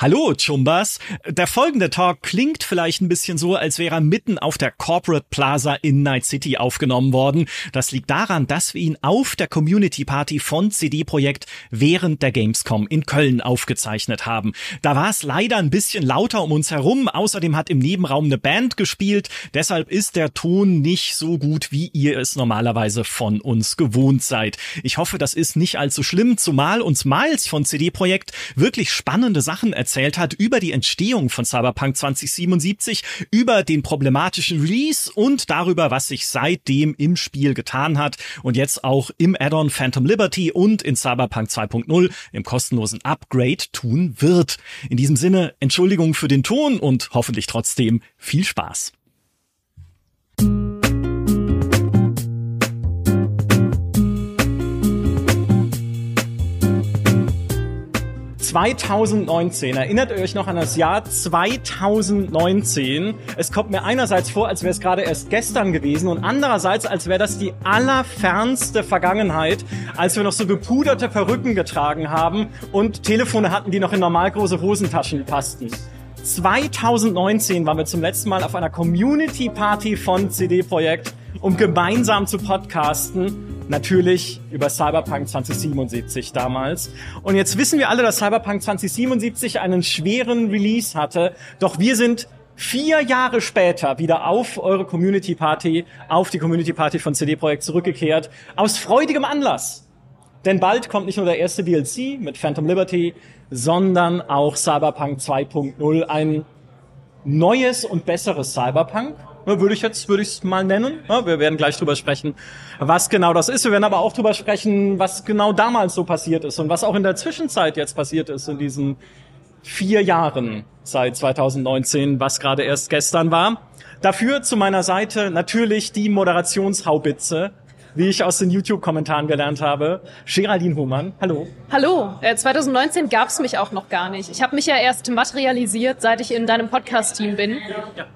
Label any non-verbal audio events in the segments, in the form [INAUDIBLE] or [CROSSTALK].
Hallo, Chumbas. Der folgende Talk klingt vielleicht ein bisschen so, als wäre er mitten auf der Corporate Plaza in Night City aufgenommen worden. Das liegt daran, dass wir ihn auf der Community Party von CD Projekt während der Gamescom in Köln aufgezeichnet haben. Da war es leider ein bisschen lauter um uns herum. Außerdem hat im Nebenraum eine Band gespielt. Deshalb ist der Ton nicht so gut, wie ihr es normalerweise von uns gewohnt seid. Ich hoffe, das ist nicht allzu schlimm, zumal uns Miles von CD Projekt wirklich spannende Sachen erzählt hat über die Entstehung von Cyberpunk 2077, über den problematischen Release und darüber, was sich seitdem im Spiel getan hat und jetzt auch im Add-on Phantom Liberty und in Cyberpunk 2.0 im kostenlosen Upgrade tun wird. In diesem Sinne, Entschuldigung für den Ton und hoffentlich trotzdem viel Spaß. 2019. Erinnert ihr euch noch an das Jahr 2019? Es kommt mir einerseits vor, als wäre es gerade erst gestern gewesen und andererseits, als wäre das die allerfernste Vergangenheit, als wir noch so gepuderte Perücken getragen haben und Telefone hatten, die noch in normal große Hosentaschen passten. 2019 waren wir zum letzten Mal auf einer Community Party von CD Projekt, um gemeinsam zu podcasten Natürlich über Cyberpunk 2077 damals. Und jetzt wissen wir alle, dass Cyberpunk 2077 einen schweren Release hatte. Doch wir sind vier Jahre später wieder auf eure Community Party, auf die Community Party von CD Projekt zurückgekehrt. Aus freudigem Anlass. Denn bald kommt nicht nur der erste DLC mit Phantom Liberty, sondern auch Cyberpunk 2.0, ein neues und besseres Cyberpunk würde ich jetzt, würde ich es mal nennen. Wir werden gleich drüber sprechen, was genau das ist. Wir werden aber auch drüber sprechen, was genau damals so passiert ist und was auch in der Zwischenzeit jetzt passiert ist in diesen vier Jahren seit 2019, was gerade erst gestern war. Dafür zu meiner Seite natürlich die Moderationshaubitze wie ich aus den YouTube-Kommentaren gelernt habe. Geraldine Humann, hallo. Hallo, äh, 2019 gab es mich auch noch gar nicht. Ich habe mich ja erst materialisiert, seit ich in deinem Podcast-Team bin.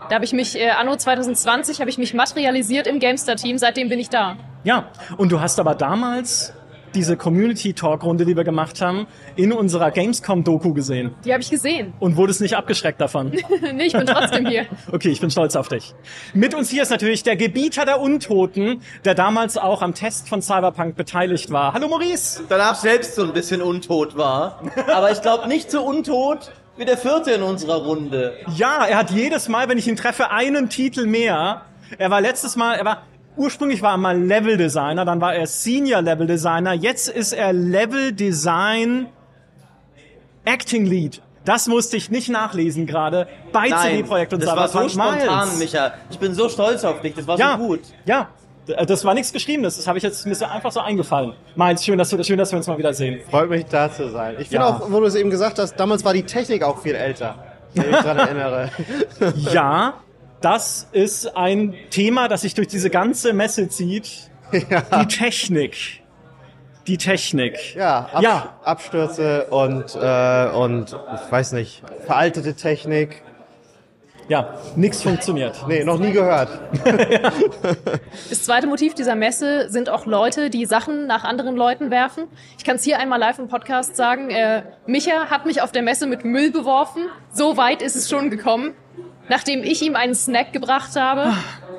Da habe ich mich, äh, anno 2020 habe ich mich materialisiert im Gamestar-Team, seitdem bin ich da. Ja, und du hast aber damals diese Community-Talk-Runde, die wir gemacht haben, in unserer Gamescom-Doku gesehen. Die habe ich gesehen. Und wurdest nicht abgeschreckt davon? [LAUGHS] nee, ich bin trotzdem hier. [LAUGHS] okay, ich bin stolz auf dich. Mit uns hier ist natürlich der Gebieter der Untoten, der damals auch am Test von Cyberpunk beteiligt war. Hallo Maurice! Danach selbst so ein bisschen untot war. Aber ich glaube nicht so untot wie der vierte in unserer Runde. Ja, er hat jedes Mal, wenn ich ihn treffe, einen Titel mehr. Er war letztes Mal, er war Ursprünglich war er mal Level Designer, dann war er Senior Level Designer, jetzt ist er Level Design Acting Lead. Das musste ich nicht nachlesen gerade bei CD-Projekt und das war so spontan, Miles. Micha. Ich bin so stolz auf dich, das war ja, so gut. Ja, das war nichts Geschriebenes, das habe ich jetzt mir ist einfach so eingefallen. Miles, schön, dass, du, schön, dass wir uns mal wieder sehen. Freut mich, da zu sein. Ich finde ja. auch, wo du es eben gesagt hast, damals war die Technik auch viel älter, wenn ich mich daran [LAUGHS] erinnere. ja, das ist ein Thema, das sich durch diese ganze Messe zieht. [LAUGHS] Ja. Die Technik. Die Technik. Ja, Ab ja. Abstürze und, äh, und, ich weiß nicht, veraltete Technik. Ja, nichts funktioniert. Nee, noch nie gehört. [LAUGHS] Das zweite Motiv dieser Messe sind auch Leute, die Sachen nach anderen Leuten werfen. Ich kann es hier einmal live im Podcast sagen. Äh, Micha hat mich auf der Messe mit Müll beworfen. So weit ist es schon gekommen nachdem ich ihm einen Snack gebracht habe.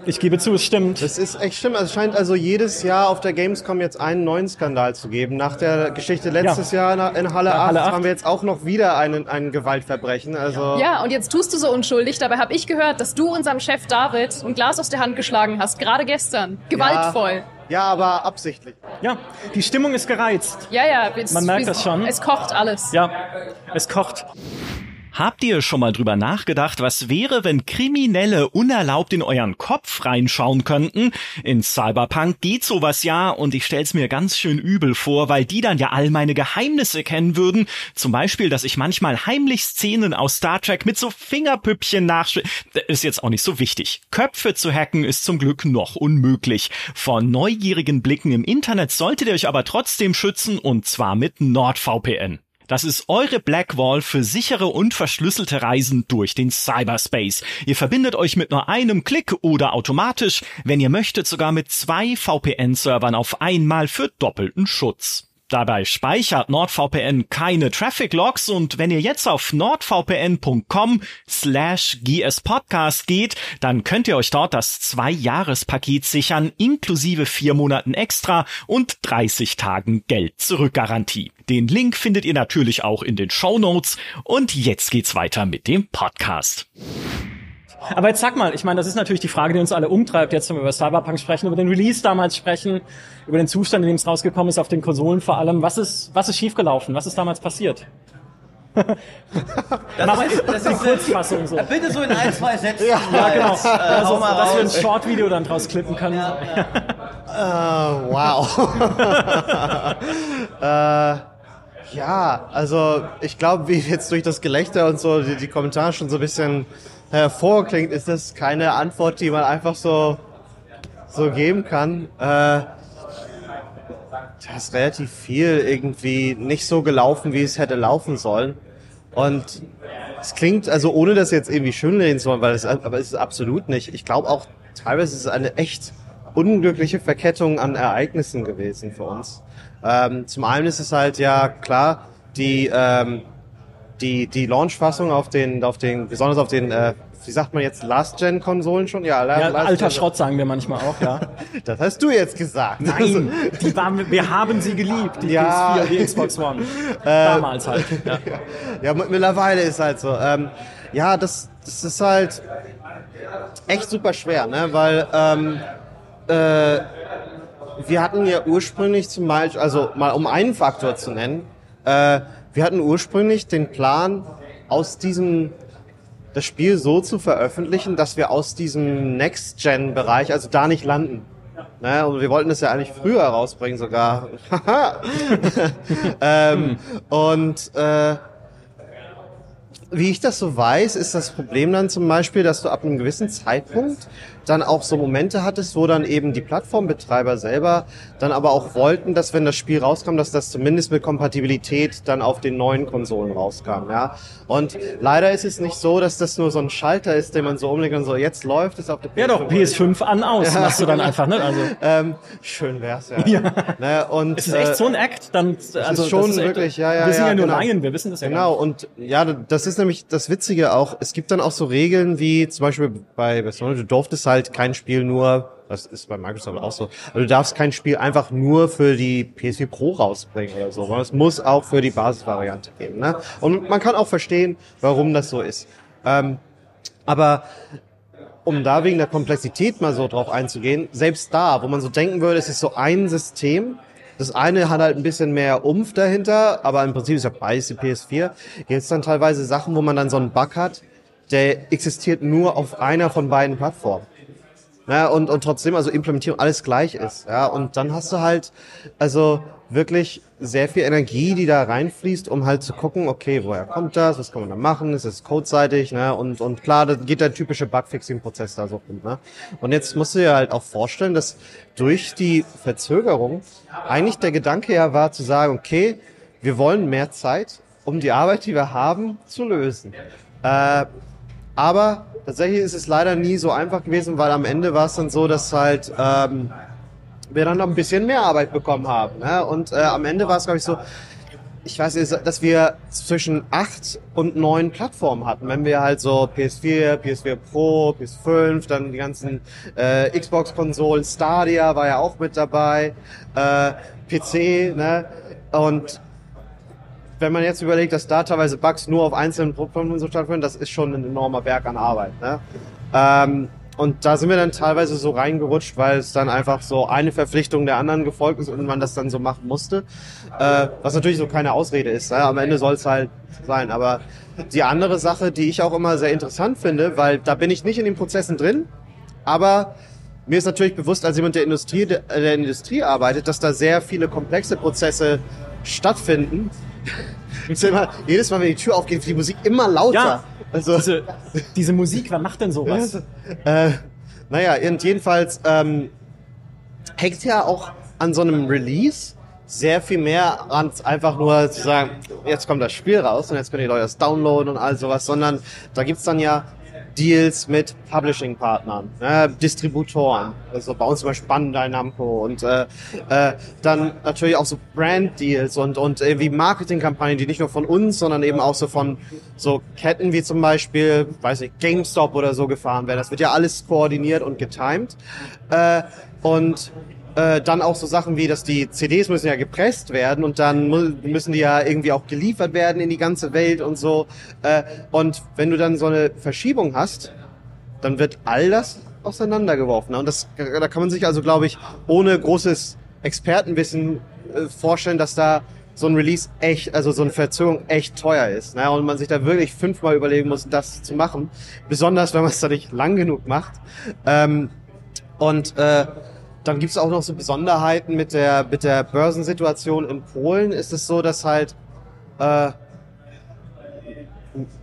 Ich gebe zu, es stimmt. Es ist echt stimmt. Es scheint also jedes Jahr auf der Gamescom jetzt einen neuen Skandal zu geben. Nach der Geschichte letztes ja. Jahr in Halle, ja, 8, 8 haben wir jetzt auch noch wieder einen, ein Gewaltverbrechen. Also ja, und jetzt tust du so unschuldig. Dabei habe ich gehört, dass du unserem Chef David ein Glas aus der Hand geschlagen hast, gerade gestern. Gewaltvoll. Ja. Ja, aber absichtlich. Ja, die Stimmung ist gereizt. Ja, ja. Man merkt das schon. Es kocht alles. Ja, es kocht. Habt ihr schon mal drüber nachgedacht, was wäre, wenn Kriminelle unerlaubt in euren Kopf reinschauen könnten? In Cyberpunk geht sowas ja und ich stell's mir ganz schön übel vor, weil die dann ja all meine Geheimnisse kennen würden. Zum Beispiel, dass ich manchmal heimlich Szenen aus Star Trek mit so Fingerpüppchen nachstelle. Ist jetzt auch nicht so wichtig. Köpfe zu hacken ist zum Glück noch unmöglich. Vor neugierigen Blicken im Internet solltet ihr euch aber trotzdem schützen und zwar mit NordVPN. Das ist eure Blackwall für sichere und verschlüsselte Reisen durch den Cyberspace. Ihr verbindet euch mit nur einem Klick oder automatisch, wenn ihr möchtet sogar mit zwei VPN-Servern auf einmal für doppelten Schutz. Dabei speichert NordVPN keine Traffic Logs und wenn ihr jetzt auf nordvpn.com slash gspodcast geht, dann könnt ihr euch dort das Zwei-Jahres-Paket sichern, inklusive vier Monaten extra und 30 Tagen Geld zurückgarantie. Den Link findet ihr natürlich auch in den Show Notes und jetzt geht's weiter mit dem Podcast. Aber jetzt sag mal, ich meine, das ist natürlich die Frage, die uns alle umtreibt, jetzt wenn wir über Cyberpunk sprechen, über den Release damals sprechen, über den Zustand, in dem es rausgekommen ist, auf den Konsolen vor allem. Was ist, was ist schiefgelaufen? Was ist damals passiert? [LAUGHS] das, ist, das ist die Kurzfassung so. Bitte so in ein, zwei Sätzen. Ja, ja genau. Jetzt, äh, also, dass wir ein Short-Video dann draus klippen können. Ja, ja. uh, wow. uh, [LAUGHS] ja, also ich glaube, wie jetzt durch das Gelächter und so die, die Kommentare schon so ein bisschen hervorklingt, ist das keine Antwort, die man einfach so, so geben kann. Äh, da ist relativ viel irgendwie nicht so gelaufen, wie es hätte laufen sollen. Und es klingt, also ohne das jetzt irgendwie schönreden zu wollen, weil es, aber es ist absolut nicht. Ich glaube auch, teilweise ist es eine echt unglückliche Verkettung an Ereignissen gewesen für uns. Ähm, zum einen ist es halt ja klar, die ähm, die, die Launch-Fassung auf den, auf den, besonders auf den, äh, wie sagt man jetzt, Last-Gen-Konsolen schon? Ja, ja alter Schrott sagen wir manchmal auch, ja. [LAUGHS] das hast du jetzt gesagt. Nein, die waren, wir haben sie geliebt, die ja. PS4, die Xbox One. [LAUGHS] Äh, Damals halt. Ja. [LAUGHS] ja, mittlerweile ist halt so. Ähm, ja, das, das ist halt echt super schwer, ne, weil, ähm, äh, wir hatten ja ursprünglich zum Beispiel, also mal um einen Faktor zu nennen, äh, wir hatten ursprünglich den Plan, aus diesem das Spiel so zu veröffentlichen, dass wir aus diesem Next-Gen-Bereich, also da nicht landen. Ne? Und wir wollten es ja eigentlich früher rausbringen sogar. [LAUGHS] ähm, und äh, wie ich das so weiß, ist das Problem dann zum Beispiel, dass du ab einem gewissen Zeitpunkt dann auch so Momente hattest, wo dann eben die Plattformbetreiber selber dann aber auch wollten, dass wenn das Spiel rauskam, dass das zumindest mit Kompatibilität dann auf den neuen Konsolen rauskam, ja. Und leider ist es nicht so, dass das nur so ein Schalter ist, den man so umlegt und so, jetzt läuft es auf der PS5. Ja doch, PS5 an, aus, ja. machst du dann einfach, ne? Also. [LAUGHS] Ähm, schön wär's, ja. ja. Ne? Und, es ist echt äh, so ein Act, dann, also. ist schon ist wirklich, echt, ja, ja, Wir sind ja, ja nur genau. Laien, wir wissen das ja Genau, und ja, das ist nämlich das Witzige auch, es gibt dann auch so Regeln wie, zum Beispiel bei, Sony, du durftest halt kein Spiel nur, das ist bei Microsoft auch so, aber du darfst kein Spiel einfach nur für die PS4 Pro rausbringen oder so, sondern es muss auch für die Basisvariante geben. Ne? Und man kann auch verstehen, warum das so ist. Ähm, aber um da wegen der Komplexität mal so drauf einzugehen, selbst da, wo man so denken würde, es ist so ein System, das eine hat halt ein bisschen mehr Umf dahinter, aber im Prinzip ist ja beides die PS4. Jetzt dann teilweise Sachen, wo man dann so einen Bug hat, der existiert nur auf einer von beiden Plattformen. Ja, und, und trotzdem, also Implementierung alles gleich ist. Ja, und dann hast du halt, also wirklich sehr viel Energie, die da reinfließt, um halt zu gucken, okay, woher kommt das, was kann man da machen, ist es codeseitig, ne? Und, und klar, da geht der typische Bugfixing-Prozess da so rum, ne? Und jetzt musst du dir halt auch vorstellen, dass durch die Verzögerung eigentlich der Gedanke ja war zu sagen, okay, wir wollen mehr Zeit, um die Arbeit, die wir haben, zu lösen. Äh, aber tatsächlich ist es leider nie so einfach gewesen, weil am Ende war es dann so, dass halt ähm, wir dann noch ein bisschen mehr Arbeit bekommen haben. Ne? Und äh, am Ende war es, glaube ich, so, ich weiß nicht, dass wir zwischen acht und neun Plattformen hatten. Wenn wir halt so PS4, PS4 Pro, PS5, dann die ganzen äh, Xbox-Konsolen, Stadia war ja auch mit dabei, äh, PC, ne? Und wenn man jetzt überlegt, dass da teilweise Bugs nur auf einzelnen Plattformen so stattfinden, das ist schon ein enormer Berg an Arbeit. Ne? Ähm, und da sind wir dann teilweise so reingerutscht, weil es dann einfach so eine Verpflichtung der anderen gefolgt ist und man das dann so machen musste. Äh, was natürlich so keine Ausrede ist. Ne? Am Ende soll es halt sein. Aber die andere Sache, die ich auch immer sehr interessant finde, weil da bin ich nicht in den Prozessen drin, aber mir ist natürlich bewusst, als jemand der Industrie, der, der Industrie arbeitet, dass da sehr viele komplexe Prozesse stattfinden. [LAUGHS] Immer, jedes Mal, wenn die Tür aufgeht, wird die Musik immer lauter. Ja, also, diese, diese Musik, wer macht denn sowas? äh, naja, und jedenfalls ähm, hängt ja auch an so einem Release sehr viel mehr an einfach nur zu sagen, jetzt kommt das Spiel raus und jetzt können die Leute das downloaden und all sowas, sondern da gibt's dann ja Deals mit Publishing-Partnern, äh, Distributoren, also bei uns zum Beispiel Bandai Namco und äh, äh, dann natürlich auch so Brand-Deals und, und irgendwie Marketingkampagnen, die nicht nur von uns, sondern eben auch so von so Ketten wie zum Beispiel, weiß ich, GameStop oder so gefahren werden. Das wird ja alles koordiniert und getimed. Äh, und äh, dann auch so Sachen wie, dass die CDs müssen ja gepresst werden und dann mu- müssen die ja irgendwie auch geliefert werden in die ganze Welt und so. Äh, und wenn du dann so eine Verschiebung hast, dann wird all das auseinandergeworfen. Und das, da kann man sich also, glaube ich, ohne großes Expertenwissen äh, vorstellen, dass da so ein Release echt, also so eine Verzögerung echt teuer ist. Ne? Und man sich da wirklich fünfmal überlegen muss, das zu machen. Besonders, wenn man es da nicht lang genug macht. Ähm, und äh, dann gibt's auch noch so Besonderheiten mit der, mit der Börsensituation in Polen. Ist es so, dass halt äh,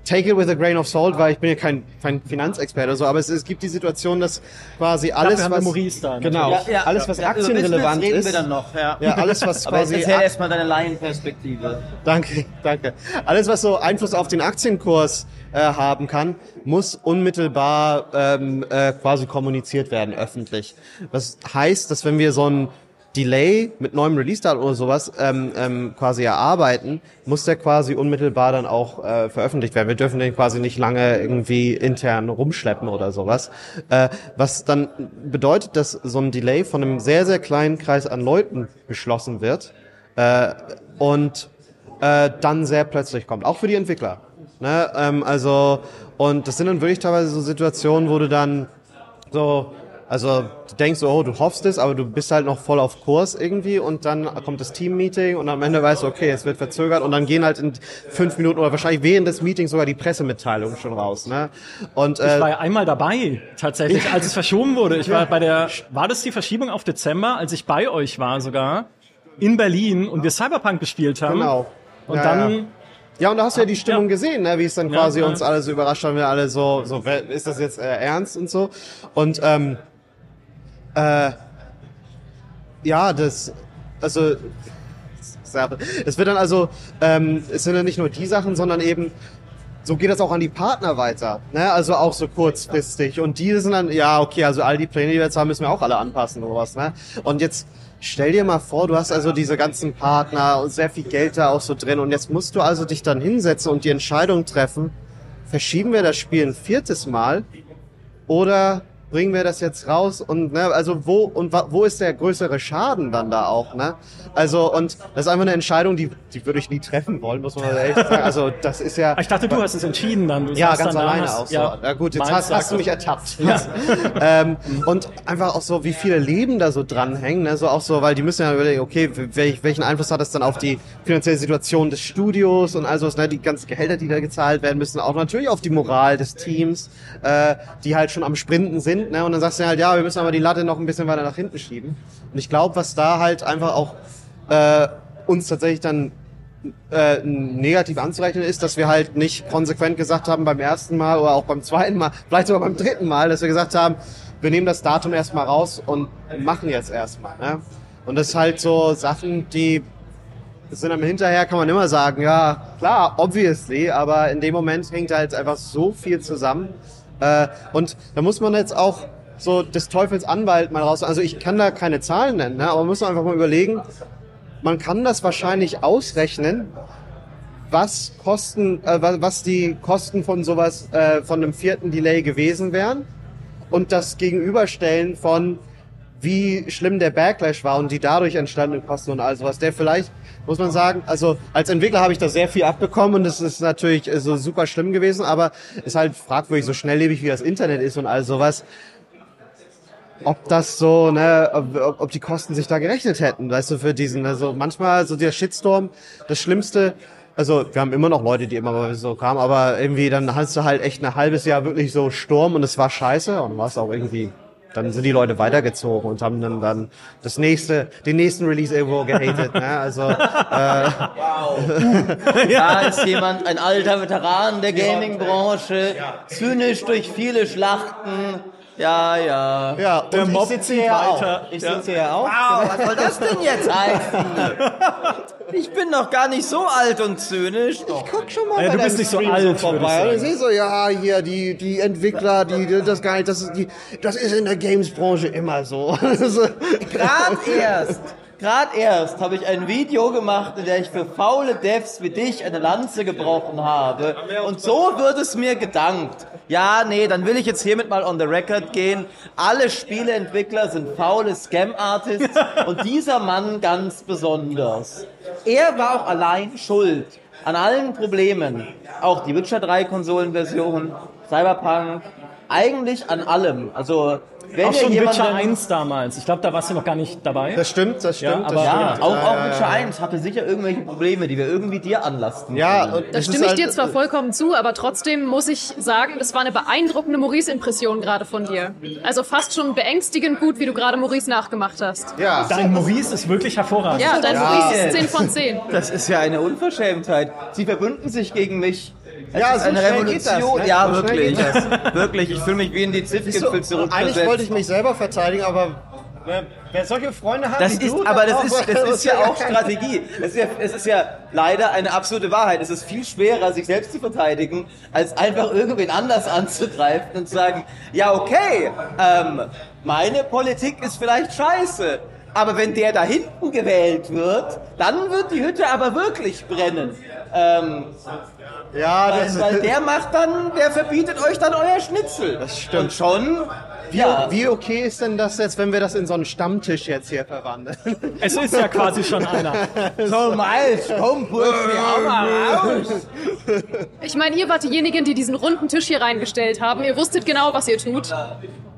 take it with a grain of salt, weil ich bin ja kein, kein Finanzexperte oder so, aber es, es gibt die Situation, dass quasi alles, Dafür was Maurice da, genau, natürlich. alles was Über aktienrelevant Business reden ist, wir dann noch, ja. ja, alles was [LAUGHS] Aber quasi erzähl erstmal deine Laienperspektive. Danke, danke. Alles, was so Einfluss auf den Aktienkurs äh, haben kann, muss unmittelbar ähm, äh, quasi kommuniziert werden öffentlich. Was heißt, dass wenn wir so ein Delay mit neuem Release-Datum oder sowas ähm, ähm, quasi erarbeiten, muss der quasi unmittelbar dann auch äh, veröffentlicht werden. Wir dürfen den quasi nicht lange irgendwie intern rumschleppen oder sowas. Äh, was dann bedeutet, dass so ein Delay von einem sehr, sehr kleinen Kreis an Leuten beschlossen wird äh, und äh, dann sehr plötzlich kommt. Auch für die Entwickler. Ne? Ähm, also, und das sind dann wirklich teilweise so Situationen, wo du dann so, also du denkst so, oh, du hoffst es, aber du bist halt noch voll auf Kurs irgendwie und dann kommt das Team-Meeting und am Ende weißt du, okay, es wird verzögert und dann gehen halt in fünf Minuten oder wahrscheinlich während des Meetings sogar die Pressemitteilungen schon raus. Ne? Und Ich äh, war ja einmal dabei, tatsächlich, als es verschoben wurde. Ich war bei der, war das die Verschiebung auf Dezember, als ich bei euch war sogar, in Berlin und wir Cyberpunk gespielt haben. Genau. Und Ja, dann, ja. Ja, und da hast du ja die Stimmung Ja. gesehen, ne? wie es dann quasi ja. uns alle so überrascht haben, wir alle so, so, ist das jetzt äh, ernst und so. Und ähm, äh, ja, das, also es wird dann also, ähm, es sind dann nicht nur die Sachen, sondern eben so geht das auch an die Partner weiter, ne? Also auch so kurzfristig. Und die sind dann, ja, okay, also all die Pläne, die wir jetzt haben, müssen wir auch alle anpassen oder was, ne? Und jetzt stell dir mal vor, du hast also diese ganzen Partner und sehr viel Geld da auch so drin und jetzt musst du also dich dann hinsetzen und die Entscheidung treffen, verschieben wir das Spiel ein viertes Mal oder bringen wir das jetzt raus und ne, also wo und wo ist der größere Schaden dann da auch, ne? Also und das ist einfach eine Entscheidung, die die würde ich nie treffen wollen, muss man also echt sagen. Also das ist ja ich dachte, du hast es entschieden dann. Du ja, ganz dann da, alleine hast- auch so. ja, Ja, gut, jetzt hast, hast du mich ertappt. [LAUGHS] ähm, und einfach auch so, wie viele Leben da so dranhängen, ne? so auch so, weil die müssen ja überlegen, okay, welch, welchen Einfluss hat das dann auf die finanzielle Situation des Studios und also ne? die ganzen Gehälter, die da gezahlt werden müssen, auch natürlich auf die Moral des Teams, äh, die halt schon am Sprinten sind, ne? und dann sagst du halt, ja, wir müssen aber die Latte noch ein bisschen weiter nach hinten schieben. Und ich glaube, was da halt einfach auch äh, uns tatsächlich dann äh, negativ anzurechnen ist, dass wir halt nicht konsequent gesagt haben beim ersten Mal oder auch beim zweiten Mal, vielleicht sogar beim dritten Mal, dass wir gesagt haben, wir nehmen das Datum erstmal raus und machen jetzt erstmal. Ne? Und das ist halt so Sachen, die sind dann hinterher, kann man immer sagen, ja, klar, obviously, aber in dem Moment hängt halt einfach so viel zusammen. Äh, und da muss man jetzt auch so des Teufels Anwalt mal raus. Also ich kann da keine Zahlen nennen, ne? aber man muss einfach mal überlegen, man kann das wahrscheinlich ausrechnen, was Kosten, äh, wa- was die Kosten von sowas, äh, von einem vierten Delay gewesen wären und das gegenüberstellen von wie schlimm der Backlash war und die dadurch entstandenen Kosten und all sowas. Der vielleicht, muss man sagen, also als Entwickler habe ich da sehr viel abbekommen und es ist natürlich äh, so super schlimm gewesen, aber ist halt fragwürdig, so schnelllebig wie das Internet ist und all sowas ob das so, ne, ob, ob die Kosten sich da gerechnet hätten, weißt du, für diesen, also manchmal so der Shitstorm, das Schlimmste, also wir haben immer noch Leute, die immer so kamen, aber irgendwie dann hast du halt echt ein halbes Jahr wirklich so Sturm und es war scheiße und war es auch irgendwie, dann sind die Leute weitergezogen und haben dann dann das nächste, den nächsten Release irgendwo gehatet, ne, also [LAUGHS] Da ist jemand, ein alter Veteran der Gaming-Branche, zynisch durch viele Schlachten Ja, ja. Ja, und Der Mob ich sitze hier weiter. auch. Ich Ja. sitze hier auch. Wow, was soll das denn jetzt [LAUGHS] heißen? Ich bin noch gar nicht so alt und zynisch. Guck schon mal Ja, bei du bist nicht so Stream alt, ich vorbei. ich sehe so, ja, hier, die, die Entwickler, die, das gar nicht, das ist, die, das ist in der Games-Branche immer so. [LAUGHS] Gerade erst, gerade erst habe ich ein Video gemacht, in der ich für faule Devs wie dich eine Lanze gebrochen habe. Und so wird es mir gedankt. Ja, nee, dann will ich jetzt hiermit mal on the record gehen. Alle Spieleentwickler sind faule Scam-Artists [LAUGHS] und dieser Mann ganz besonders. Er war auch allein schuld an allen Problemen. Auch die Witcher 3 Konsolenversion, Cyberpunk, eigentlich an allem. Also, wenn Auch schon Witcher 1 damals. Ich glaube, da warst du noch gar nicht dabei. das stimmt, das Ja, stimmt. aber- das Ja, stimmt. auch, Äh, auch Witcher 1 hatte sicher irgendwelche Probleme, die wir irgendwie dir anlasten. Ja, und Da das stimme ich halt, dir zwar vollkommen zu, aber trotzdem muss ich sagen, das war eine beeindruckende Maurice-Impression gerade von dir. Also fast schon beängstigend gut, wie du gerade Maurice nachgemacht hast. Ja, Dein Maurice ist wirklich hervorragend. Ja, dein Ja. Maurice ist 10 von 10. Das ist ja eine Unverschämtheit. Sie verbünden sich gegen mich. Es Ja, ist so eine geht das, Revolution. ne? Ja, So wirklich. [LAUGHS] wirklich. Ich fühle mich wie in die Ziffgipfel zurückversetzt. eigentlich wollte ich mich selber verteidigen, aber wer, solche Freunde hat, Das wie ist, du, aber das ist, das ist ja [LAUGHS] auch Strategie. Es ist ja, es ist ja leider eine absolute Wahrheit. Es ist viel schwerer, sich selbst zu verteidigen, als einfach irgendwen anders anzugreifen und zu sagen, ja okay, ähm, meine Politik ist vielleicht scheiße. Aber wenn der da hinten gewählt wird, dann wird die Hütte aber wirklich brennen. Ähm, Ja, das weil, weil der macht dann, der verbietet euch dann euer Schnitzel. Das stimmt. Und schon, ja, Wie okay ist denn das jetzt, wenn wir das in so einen Stammtisch jetzt hier verwandeln? [LAUGHS] Es ist ja quasi schon einer. so Miles, [LAUGHS] komm, Burschen, hau mal raus. Ich meine, ihr wart diejenigen, die diesen runden Tisch hier reingestellt haben. Ihr wusstet genau, was ihr tut.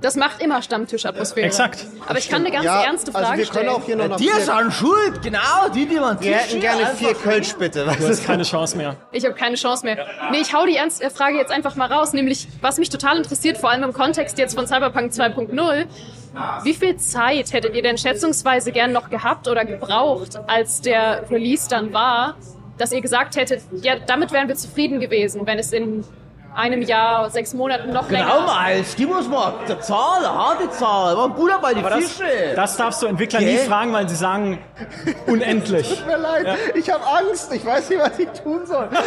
Das macht immer Stammtischatmosphäre. Exakt. Aber ich kann eine ganz ja, ernste Frage also wir stellen. können auch hier noch, noch Die an Schuld, genau, die, die man wir hätten gerne vier Kölsch bitte. Du hast ist keine Chance mehr. Ich habe keine Chance mehr. Nee, ich hau die ernst, äh, Frage jetzt einfach mal raus, nämlich was mich total interessiert, vor allem im Kontext jetzt von Cyberpunk 2.0. Wie viel Zeit hättet ihr denn schätzungsweise gern noch gehabt oder gebraucht, als der Release dann war, dass ihr gesagt hättet, ja, damit wären wir zufrieden gewesen, wenn es in einem Jahr, sechs Monaten noch Genau, länger... Miles, die muss man, die Zahl, harte Zahl, war Buddha bei die Aber das, Fische. das darfst du Entwickler nie Gell? fragen, weil sie sagen, unendlich. [LAUGHS] Tut mir leid, ich habe Angst, ich weiß nicht, was ich tun soll. [LAUGHS]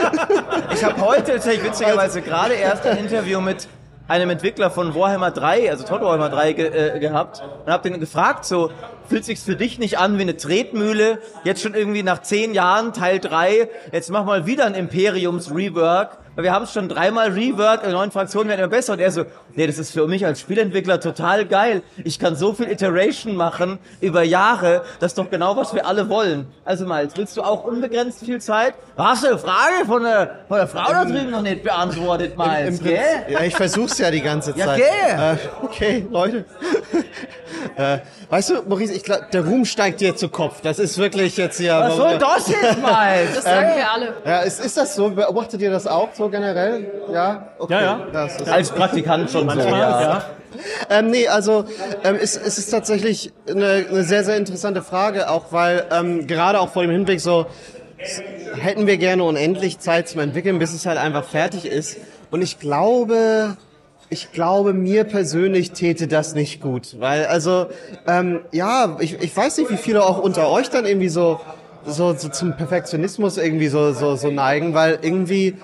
Ich habe heute tatsächlich witzigerweise gerade erst ein Interview mit einem Entwickler von Warhammer 3, also Total Warhammer 3 ge äh, gehabt und habe den gefragt, so fühlt sich's für dich nicht an wie eine Tretmühle? Jetzt schon irgendwie nach zehn Jahren Teil 3, jetzt mach mal wieder ein Imperiums Rework. Wir haben es schon dreimal Rework, die neuen Fraktionen werden immer besser. Und er so, nee, das ist für mich als Spielentwickler total geil. Ich kann so viel Iteration machen über Jahre. Das ist doch genau, was wir alle wollen. Also Miles, willst du auch unbegrenzt viel Zeit? Hast du eine Frage von der, von der Frau da drüben noch nicht beantwortet, Miles, Im gell? Prinzip, ja, ich versuch's ja die ganze Ja, Zeit. gell? Äh, okay, Leute. [LAUGHS] äh, weißt du, Maurice, ich glaub, der Ruhm steigt dir zu Kopf. Das ist wirklich jetzt hier. Was soll das jetzt, Miles? [LAUGHS] Das sagen wir alle. Ja, ist, ist das so? Beobachtet ihr das auch so generell? Ja? Okay. Ja, ja. Das ist, Als Praktikant schon so, Manchmal, ja. ja. Ähm, nee, also ähm, es, es ist tatsächlich eine, eine sehr, sehr interessante Frage, auch weil ähm, gerade auch vor dem Hinblick so, hätten wir gerne unendlich Zeit zum Entwickeln, bis es halt einfach fertig ist. Und ich glaube, ich glaube, mir persönlich täte das nicht gut, weil also ähm, ja, ich, ich weiß nicht, wie viele auch unter euch dann irgendwie so so, so zum Perfektionismus irgendwie so so so neigen, weil irgendwie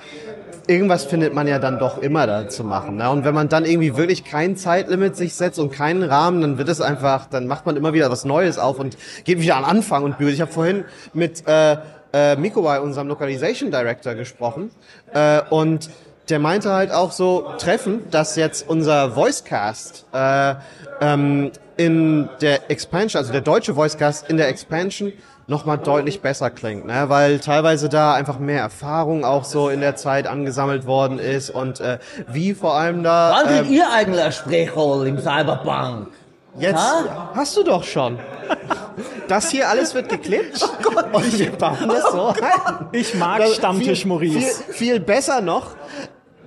irgendwas findet man ja dann doch immer da zu machen. Ne? Und wenn man dann irgendwie wirklich kein Zeitlimit sich setzt und keinen Rahmen, dann wird es einfach, dann macht man immer wieder was Neues auf und geht wieder an Anfang und bügelt. Ich habe vorhin mit äh, äh, Mikowai, unserem Localization Director, gesprochen äh, und der meinte halt auch so treffen, dass jetzt unser Voicecast äh, ähm, in der Expansion, also der deutsche Voicecast in der Expansion nochmal deutlich besser klingt, ne? weil teilweise da einfach mehr Erfahrung auch so in der Zeit angesammelt worden ist und äh, wie vor allem da Wann kriegt ähm, ihr eigentlich eine Sprechrolle im Cyberpunk? jetzt Ha? hast du doch schon. Das hier alles wird geklippt und wir bauen das so ein. Ich mag Das- Stammtisch viel, Maurice. Viel, viel besser noch.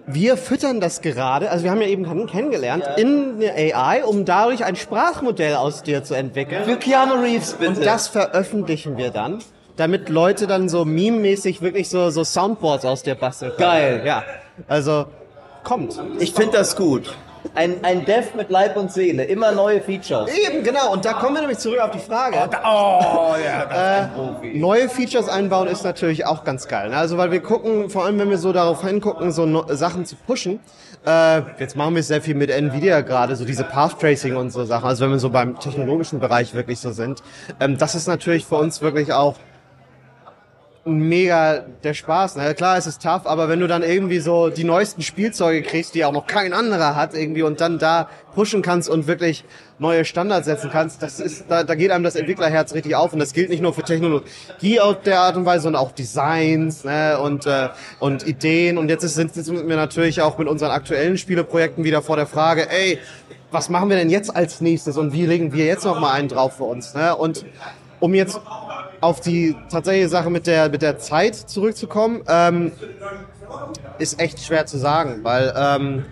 Wir füttern das gerade, also wir haben ja eben kenn- kennengelernt, in eine AI, um dadurch ein Sprachmodell aus dir zu entwickeln. Für Keanu Reeves, bitte. Und das veröffentlichen wir dann, damit Leute dann so meme-mäßig wirklich so, so Soundboards aus dir basteln können. Geil. Ja, also kommt. Ich finde das gut. Ein, ein Dev mit Leib und Seele, immer neue Features. Eben, genau. Und da kommen wir nämlich zurück auf die Frage. Oh, ja, das ist ein Profi. Neue Features einbauen ist natürlich auch ganz geil. Ne? Also weil wir gucken, vor allem wenn wir so darauf hingucken, so no Sachen zu pushen. Äh, jetzt machen wir sehr viel mit Nvidia gerade, so diese Path Tracing und so Sachen. Also wenn wir so beim technologischen Bereich wirklich so sind. Ähm, das ist natürlich für uns wirklich auch mega der Spaß. Na klar, es ist tough, aber wenn du dann irgendwie so die neuesten Spielzeuge kriegst, die auch noch kein anderer hat irgendwie und dann da pushen kannst und wirklich neue Standards setzen kannst, das ist, da, da geht einem das Entwicklerherz richtig auf und das gilt nicht nur für Technologie auf der Art und Weise, sondern auch Designs ne, und, äh, und Ideen und jetzt sind, wir natürlich auch mit unseren aktuellen Spieleprojekten wieder vor der Frage, ey, was machen wir denn jetzt als nächstes und wie legen wir jetzt noch mal einen drauf für uns? Ne? Und um jetzt auf die tatsächliche Sache mit der, mit der Zeit zurückzukommen, ähm, ist echt schwer zu sagen, weil ähm,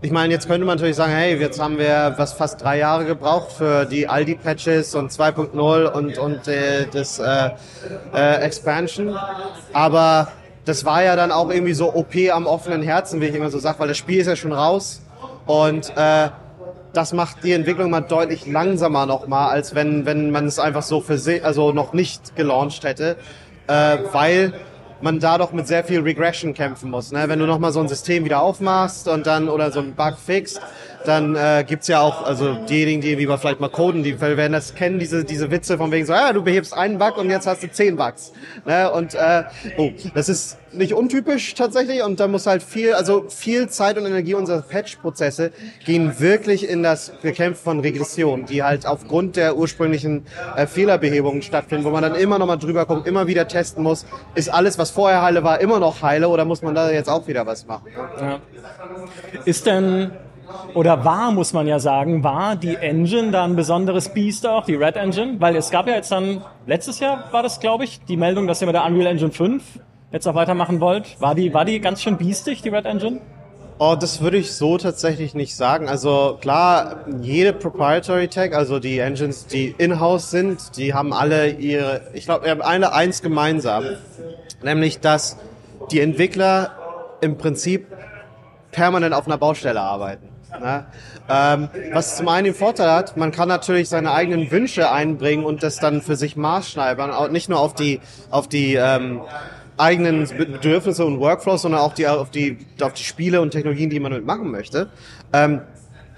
ich meine, jetzt könnte man natürlich sagen, hey, jetzt haben wir was fast drei Jahre gebraucht für die Aldi-Patches und 2.0 und, und äh, das äh, äh, Expansion, aber das war ja dann auch irgendwie so OP am offenen Herzen, wie ich immer so sage, weil das Spiel ist ja schon raus. Und äh, das macht die Entwicklung mal deutlich langsamer nochmal, als wenn, wenn man es einfach so für sich, also noch nicht gelauncht hätte, äh, weil man da doch mit sehr viel Regression kämpfen muss. Ne? Wenn du nochmal so ein System wieder aufmachst und dann oder so ein Bug fixst, dann äh, gibt's ja auch, also diejenigen, die wie wir vielleicht mal coden, die werden das kennen, diese, diese Witze von wegen so, ja, du behebst einen Bug und jetzt hast du zehn Bugs. Ne? Und äh, oh, das ist nicht untypisch tatsächlich und da muss halt viel, also viel Zeit und Energie unserer Patch-Prozesse gehen wirklich in das Bekämpfen von Regression, die halt aufgrund der ursprünglichen äh, Fehlerbehebungen stattfinden, wo man dann immer nochmal drüber guckt, immer wieder testen muss, ist alles, was vorher heile war, immer noch heile oder muss man da jetzt auch wieder was machen? Ja. Ist denn oder war, muss man ja sagen, war die Engine da ein besonderes Biest auch, die Red Engine? Weil es gab ja jetzt dann, letztes Jahr war das, glaube ich, die Meldung, dass ihr mit der Unreal Engine 5 jetzt auch weitermachen wollt. War die, war die ganz schön biestig, die Red Engine? Oh, das würde ich so tatsächlich nicht sagen. Also klar, jede Proprietary Tech, also die Engines, die in-house sind, die haben alle ihre, ich glaube, wir haben alle eins gemeinsam. Nämlich, dass die Entwickler im Prinzip permanent auf einer Baustelle arbeiten. Ne? Ähm, was zum einen den Vorteil hat, man kann natürlich seine eigenen Wünsche einbringen und das dann für sich maßschneidern, nicht nur auf die, auf die ähm, eigenen Bedürfnisse und Workflows, sondern auch die, auf, die, auf die Spiele und Technologien, die man damit machen möchte. Ähm,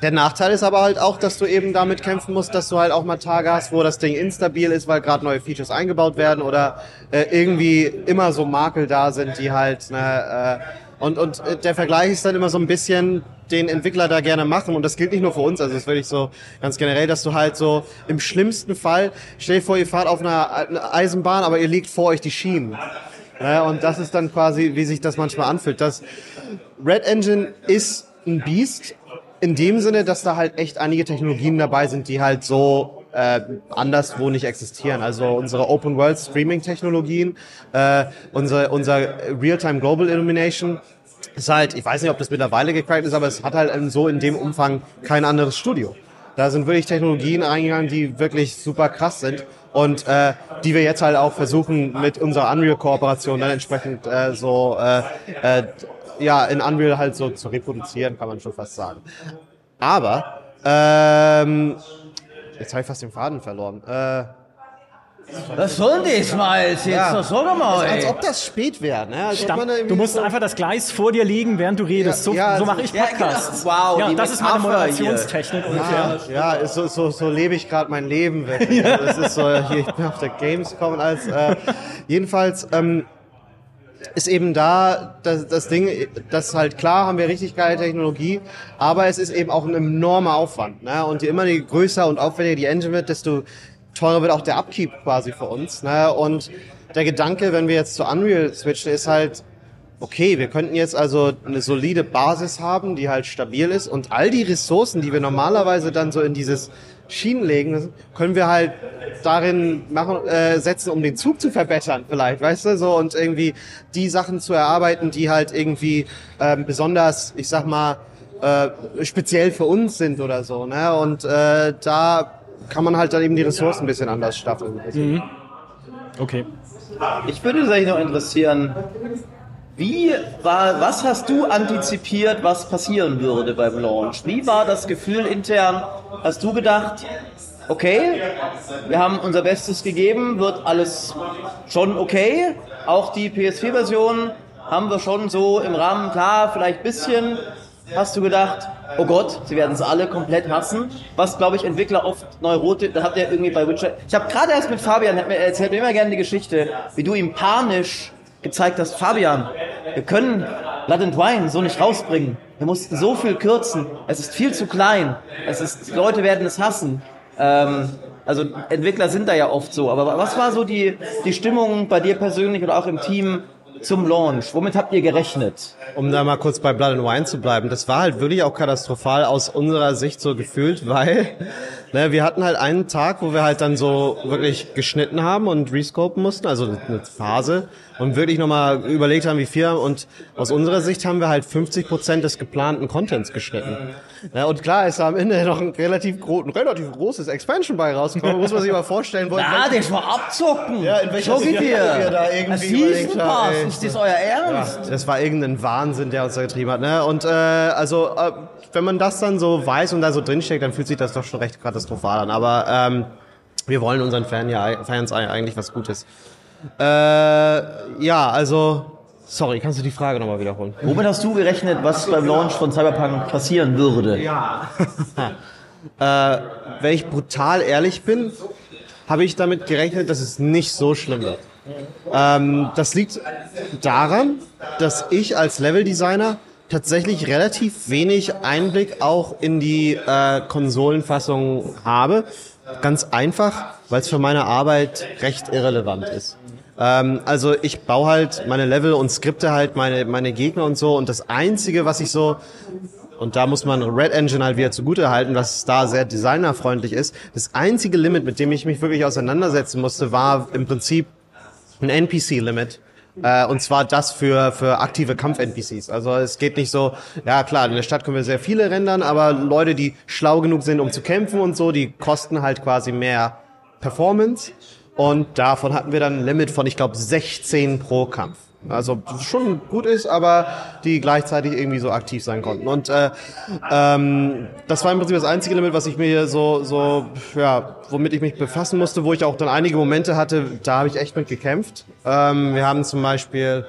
der Nachteil ist aber halt auch, dass du eben damit kämpfen musst, dass du halt auch mal Tage hast, wo das Ding instabil ist, weil gerade neue Features eingebaut werden oder äh, irgendwie immer so Makel da sind, die halt ne, äh, und, und äh, der Vergleich ist dann immer so ein bisschen, den Entwickler da gerne machen. Und das gilt nicht nur für uns, also das ist wirklich so ganz generell, dass du halt so im schlimmsten Fall, stell dir vor, ihr fahrt auf einer Eisenbahn, aber ihr liegt vor euch die Schienen. Ja, und das ist dann quasi, wie sich das manchmal anfühlt. Das Red Engine ist ein Biest in dem Sinne, dass da halt echt einige Technologien dabei sind, die halt so äh, anderswo nicht existieren. Also unsere Open World Streaming Technologien, äh, unsere, unser Real-Time Global Illumination ist halt, ich weiß nicht, ob das mittlerweile gecrackt ist, aber es hat halt so in dem Umfang kein anderes Studio. Da sind wirklich Technologien eingegangen, die wirklich super krass sind und äh, die wir jetzt halt auch versuchen mit unserer Unreal-Kooperation dann entsprechend äh, so äh, äh, ja in Unreal halt so zu reproduzieren, kann man schon fast sagen. Aber ähm, jetzt habe ich fast den Faden verloren. Äh, was soll das mal jetzt? Ja. Sag mal, als, als ob das spät wäre. Ne? Als Stamm, du musst so einfach das Gleis vor dir liegen, während du redest. So, ja, so mache ich Podcasts. [LAUGHS] Ja, genau. wow, ja, das ist meine Moderationstechnik. Ja, ja so, so, so lebe ich gerade mein Leben weg. ja. Das ist so, hier, ich bin auf der Gamescom als äh, jedenfalls. Ähm, ist eben da das, das Ding, das halt klar haben wir richtig geile Technologie, aber es ist eben auch ein enormer Aufwand. Ne? Und je immer die größer und aufwendiger die Engine wird, desto teurer wird auch der Upkeep quasi für uns. Ne? Und der Gedanke, wenn wir jetzt zu Unreal switchen, ist halt, okay, wir könnten jetzt also eine solide Basis haben, die halt stabil ist und all die Ressourcen, die wir normalerweise dann so in dieses Schienen legen, können wir halt darin machen, äh, setzen, um den Zug zu verbessern vielleicht, weißt du, so und irgendwie die Sachen zu erarbeiten, die halt irgendwie ähm, besonders, ich sag mal, äh, speziell für uns sind oder so, ne? Und äh, da kann man halt dann eben die Ressourcen ein bisschen anders staffeln. Mhm. Okay. Ich würde sich noch interessieren, Wie war, was hast du antizipiert, was passieren würde beim Launch? Wie war das Gefühl intern? Hast du gedacht, okay, wir haben unser Bestes gegeben, wird alles schon okay? Auch die PS4-Version haben wir schon so im Rahmen, klar, vielleicht ein bisschen. Hast du gedacht, oh Gott, sie werden es alle komplett hassen? Was, glaube ich, Entwickler oft Neurote, da habt ihr irgendwie bei Witcher. Ich habe gerade erst mit Fabian, er erzählt mir immer gerne die Geschichte, wie du ihm panisch gezeigt hast, Fabian, wir können Blood and Wine so nicht rausbringen. Wir mussten so viel kürzen. Es ist viel zu klein. Es ist, Leute werden es hassen. Ähm, also Entwickler sind da ja oft so. Aber was war so die, die Stimmung bei dir persönlich oder auch im Team zum Launch? Womit habt ihr gerechnet? Um da mal kurz bei Blood and Wine zu bleiben, das war halt wirklich auch katastrophal aus unserer Sicht so gefühlt, [LAUGHS] weil ne, wir hatten halt einen Tag, wo wir halt dann so wirklich geschnitten haben und rescopen mussten, also eine Phase und wirklich nochmal überlegt haben, wie viel und aus unserer Sicht haben wir halt 50 Prozent des geplanten Contents geschnitten. Ja, und klar ist da am Ende noch ein relativ, gro ein relativ großes Expansion bei rausgekommen, muss man sich mal vorstellen. Wo Na, das war abzocken. Ja, in welcher. Serie wir da irgendwie überlegt haben, ey. ist das euer Ernst? Das war irgendein Wahnsinn, der uns da getrieben hat. Ne? Und äh, also, äh, wenn man das dann so weiß und da so drinsteckt, dann fühlt sich das doch schon recht katastrophal an. Aber ähm, wir wollen unseren Fan ja, Fans eigentlich was Gutes. Äh, ja, also, sorry, kannst du die Frage nochmal wiederholen? Womit hast du gerechnet, was beim Launch von Cyberpunk passieren würde? [LAUGHS] Äh, wenn ich brutal ehrlich bin, habe ich damit gerechnet, dass es nicht so schlimm wird. Ähm, das liegt daran, dass ich als Leveldesigner tatsächlich relativ wenig Einblick auch in die äh, Konsolenfassung habe. Ganz einfach, weil es für meine Arbeit recht irrelevant ist. Ähm, also ich baue halt meine Level und skripte halt meine, meine Gegner und so und das Einzige, was ich so und da muss man Red Engine halt wieder zugute halten, was da sehr designerfreundlich ist. Das einzige Limit, mit dem ich mich wirklich auseinandersetzen musste, war im Prinzip ein NPC-Limit. Äh, und zwar das für, für aktive Kampf-NPCs. Also es geht nicht so, ja klar, in der Stadt können wir sehr viele rendern, aber Leute, die schlau genug sind, um zu kämpfen und so, die kosten halt quasi mehr Performance. Und davon hatten wir dann ein Limit von, ich glaube, 16 pro Kampf. Also schon gut ist, aber die gleichzeitig irgendwie so aktiv sein konnten. Und äh, ähm, das war im Prinzip das einzige Limit, was ich mir so, so, ja, womit ich mich befassen musste, wo ich auch dann einige Momente hatte, da habe ich echt mit gekämpft. Ähm, wir haben zum Beispiel,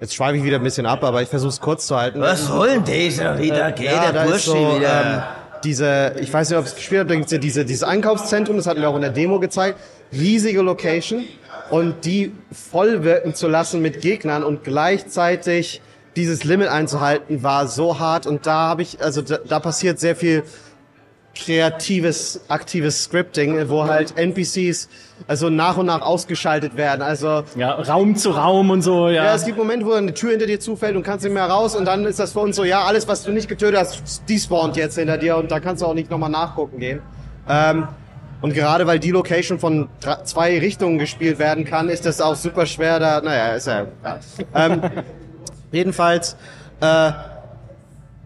jetzt schweife ich wieder ein bisschen ab, aber ich versuche es kurz zu halten. Was soll denn dieser wieder? Geht Ja, der ist Burschi so, ähm, wieder? Diese, ich weiß nicht, ob es gespielt habt, diese, dieses Einkaufszentrum, das hatten wir auch in der Demo gezeigt, riesige Location. Und die voll wirken zu lassen mit Gegnern und gleichzeitig dieses Limit einzuhalten, war so hart. Und da habe ich, also da, da passiert sehr viel kreatives, aktives Scripting, wo halt NPCs also nach und nach ausgeschaltet werden. Also Ja, Raum zu Raum und so, ja. ja, es gibt Momente, wo eine Tür hinter dir zufällt und kannst nicht mehr raus und dann ist das für uns so, ja, alles, was du nicht getötet hast, despawnt jetzt hinter dir und da kannst du auch nicht nochmal nachgucken gehen. Ähm, und gerade weil die Location von zwei Richtungen gespielt werden kann, ist das auch super schwer da, naja, ist ja, ja. Ähm, jedenfalls, äh,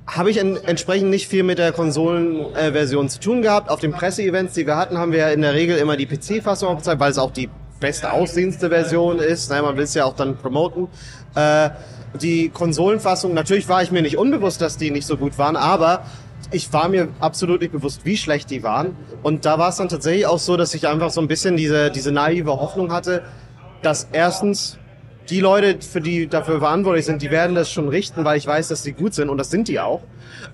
habe ich en entsprechend nicht viel mit der Konsolenversion Version zu tun gehabt. Auf den Presseevents, die wir hatten, haben wir in der Regel immer die PC-Fassung aufgezeigt, weil es auch die beste aussehendste Version ist. Ne, man will es ja auch dann promoten. Äh, die Konsolenfassung, natürlich war ich mir nicht unbewusst, dass die nicht so gut waren, aber ich war mir absolut nicht bewusst, wie schlecht die waren. Und da war es dann tatsächlich auch so, dass ich einfach so ein bisschen diese, diese naive Hoffnung hatte, dass erstens die Leute, für die dafür verantwortlich sind, die werden das schon richten, weil ich weiß, dass die gut sind und das sind die auch.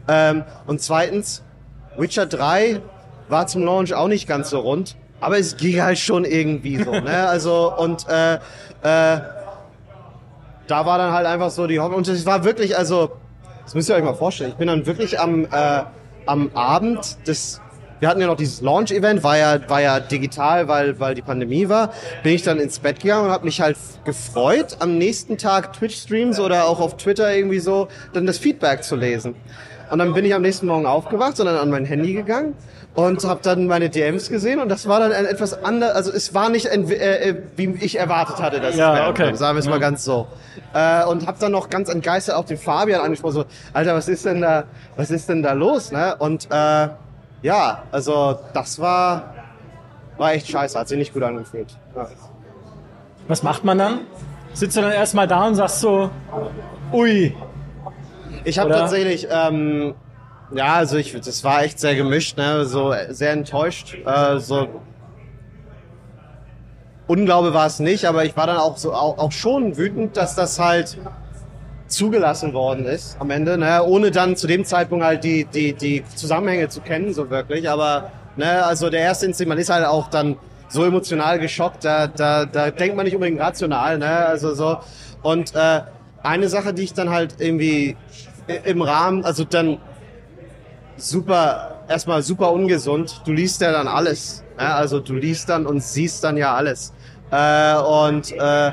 Ähm, und zweitens, Witcher 3 war zum Launch auch nicht ganz so rund, aber es ging halt schon irgendwie so. ne? [LAUGHS] Also und äh, äh, da war dann halt einfach so die Hoffnung und es war wirklich, also das müsst ihr euch mal vorstellen. Ich bin dann wirklich am äh, am Abend des wir hatten ja noch dieses Launch-Event, war ja, war ja digital, weil, weil die Pandemie war. Bin ich dann ins Bett gegangen und habe mich halt gefreut, am nächsten Tag Twitch-Streams oder auch auf Twitter irgendwie so, dann das Feedback zu lesen. Und dann bin ich am nächsten Morgen aufgewacht und dann an mein Handy gegangen und habe dann meine DMs gesehen und das war dann ein etwas anders, also es war nicht, ein, äh, äh, wie ich erwartet hatte, dass Ja, es wäre. okay. Sagen wir es mal ganz so. Äh, und habe dann noch ganz entgeistert auch den Fabian angesprochen, so, Alter, was ist denn da, was ist denn da los, ne? Und äh, ja, also das war, war echt scheiße, hat sich nicht gut angefühlt. Ja. Was macht man dann? sitzt du dann erstmal da und sagst so, ui. Ich habe tatsächlich, ähm, ja, also ich, das war echt sehr gemischt, ne? so sehr enttäuscht. Äh, so Unglaube war es nicht, aber ich war dann auch so auch, auch schon wütend, dass das halt zugelassen worden ist am Ende, ne? ohne dann zu dem Zeitpunkt halt die die die Zusammenhänge zu kennen so wirklich. Aber ne, also der erste Instinkt, man ist halt auch dann so emotional geschockt, da da da denkt man nicht unbedingt rational, ne? Also so und äh, eine Sache, die ich dann halt irgendwie im Rahmen, also dann super, erstmal super ungesund. Du liest ja dann alles. Ja, also du liest dann und siehst dann ja alles. Äh, und äh,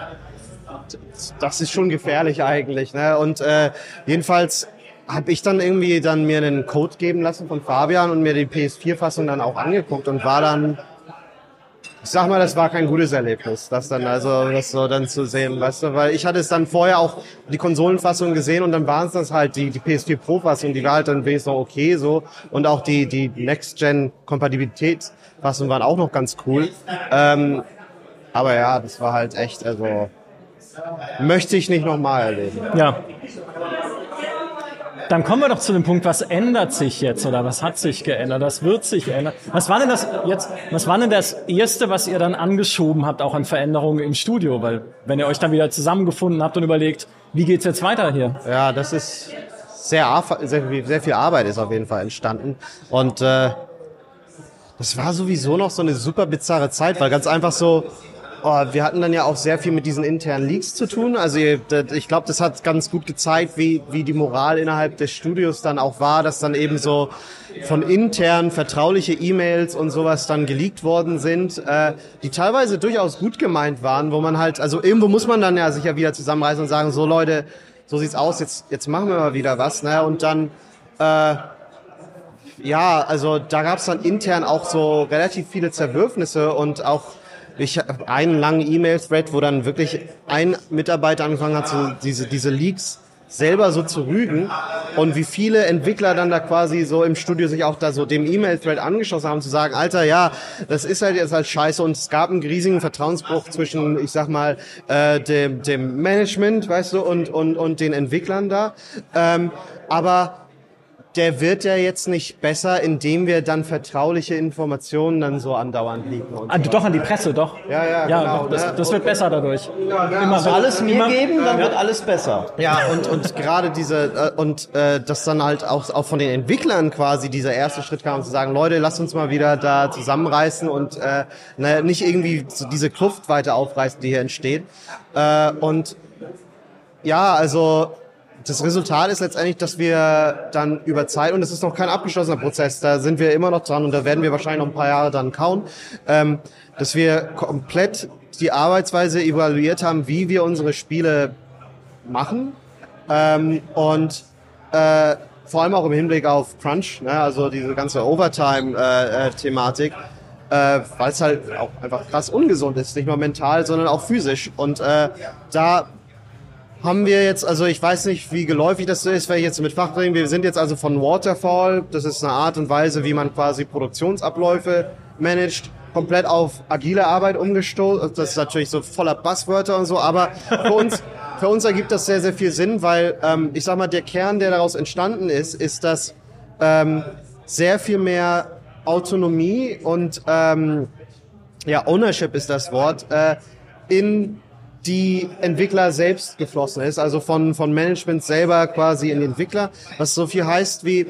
das ist schon gefährlich eigentlich. Ne? Und äh, jedenfalls habe ich dann irgendwie dann mir einen Code geben lassen von Fabian und mir die PS4-Fassung dann auch angeguckt und war dann ich sag mal, das war kein gutes Erlebnis, das dann also das so dann zu sehen, weißt du, weil ich hatte es dann vorher auch die Konsolenfassung gesehen und dann waren es das halt die die PS4 Pro Fassung, die war halt dann wenigstens noch okay so und auch die die Next Gen Kompatibilität Fassung waren auch noch ganz cool. Ähm, aber ja, das war halt echt also möchte ich nicht nochmal erleben. Ja. Dann kommen wir doch zu dem Punkt, was ändert sich jetzt oder was hat sich geändert? Was wird sich ändern? Was war denn das jetzt, was war denn das erste, was ihr dann angeschoben habt, auch an Veränderungen im Studio? Weil, wenn ihr euch dann wieder zusammengefunden habt und überlegt, wie geht's jetzt weiter hier? Ja, das ist sehr, sehr, viel- sehr viel Arbeit ist auf jeden Fall entstanden. Und äh, das war sowieso noch so eine super bizarre Zeit, weil ganz einfach so, oh, wir hatten dann ja auch sehr viel mit diesen internen Leaks zu tun. Also ich glaube, das hat ganz gut gezeigt, wie, wie die Moral innerhalb des Studios dann auch war, dass dann eben so von intern vertrauliche E-Mails und sowas dann geleakt worden sind, äh, die teilweise durchaus gut gemeint waren, wo man halt, also irgendwo muss man dann ja sich ja wieder zusammenreißen und sagen, so Leute, so sieht's aus, jetzt, jetzt machen wir mal wieder was, ne? Und dann äh, ja, also da gab es dann intern auch so relativ viele Zerwürfnisse und auch ich hab einen langen E-Mail-Thread, wo dann wirklich ein Mitarbeiter angefangen hat, so diese, diese Leaks selber so zu rügen und wie viele Entwickler dann da quasi so im Studio sich auch da so dem E-Mail-Thread angeschlossen haben, zu sagen, Alter, ja, das ist halt jetzt halt scheiße und es gab einen riesigen Vertrauensbruch zwischen, ich sag mal, äh, dem, dem Management, weißt du, und, und, und den Entwicklern da. Ähm, aber der wird ja jetzt nicht besser, indem wir dann vertrauliche Informationen dann so andauernd liegen. Und Ah, so. doch an die Presse, doch. Ja, ja, ja genau, doch, das, ne? das wird besser dadurch. Immer, Also alles mir immer, geben, dann ja. wird alles besser. Ja, und, und [LAUGHS] gerade diese, äh, und äh, dass dann halt auch, auch von den Entwicklern quasi dieser erste Schritt kam, zu sagen, Leute, lasst uns mal wieder da zusammenreißen und äh, ne, nicht irgendwie so diese Kluft weiter aufreißen, die hier entsteht. Äh, und ja, also das Resultat ist letztendlich, dass wir dann über Zeit, und es ist noch kein abgeschlossener Prozess, da sind wir immer noch dran und da werden wir wahrscheinlich noch ein paar Jahre dann kauen, ähm, dass wir komplett die Arbeitsweise evaluiert haben, wie wir unsere Spiele machen ähm, und äh, vor allem auch im Hinblick auf Crunch, ne, also diese ganze Overtime-Thematik, äh, weil es halt auch einfach krass ungesund ist, nicht nur mental, sondern auch physisch. Und äh, da haben wir jetzt, also ich weiß nicht, wie geläufig das ist, wenn ich jetzt mit Fachbringen, wir sind jetzt also von Waterfall, das ist eine Art und Weise, wie man quasi Produktionsabläufe managt, komplett auf agile Arbeit umgestoßen. Das ist natürlich so voller Buzzwörter und so, aber für uns, für uns ergibt das sehr, sehr viel Sinn, weil ähm, ich sag mal, der Kern, der daraus entstanden ist, ist, dass ähm, sehr viel mehr Autonomie und ähm, ja, Ownership ist das Wort, äh, in die Entwickler selbst geflossen ist, also von, von Management selber quasi in die Entwickler, was so viel heißt wie,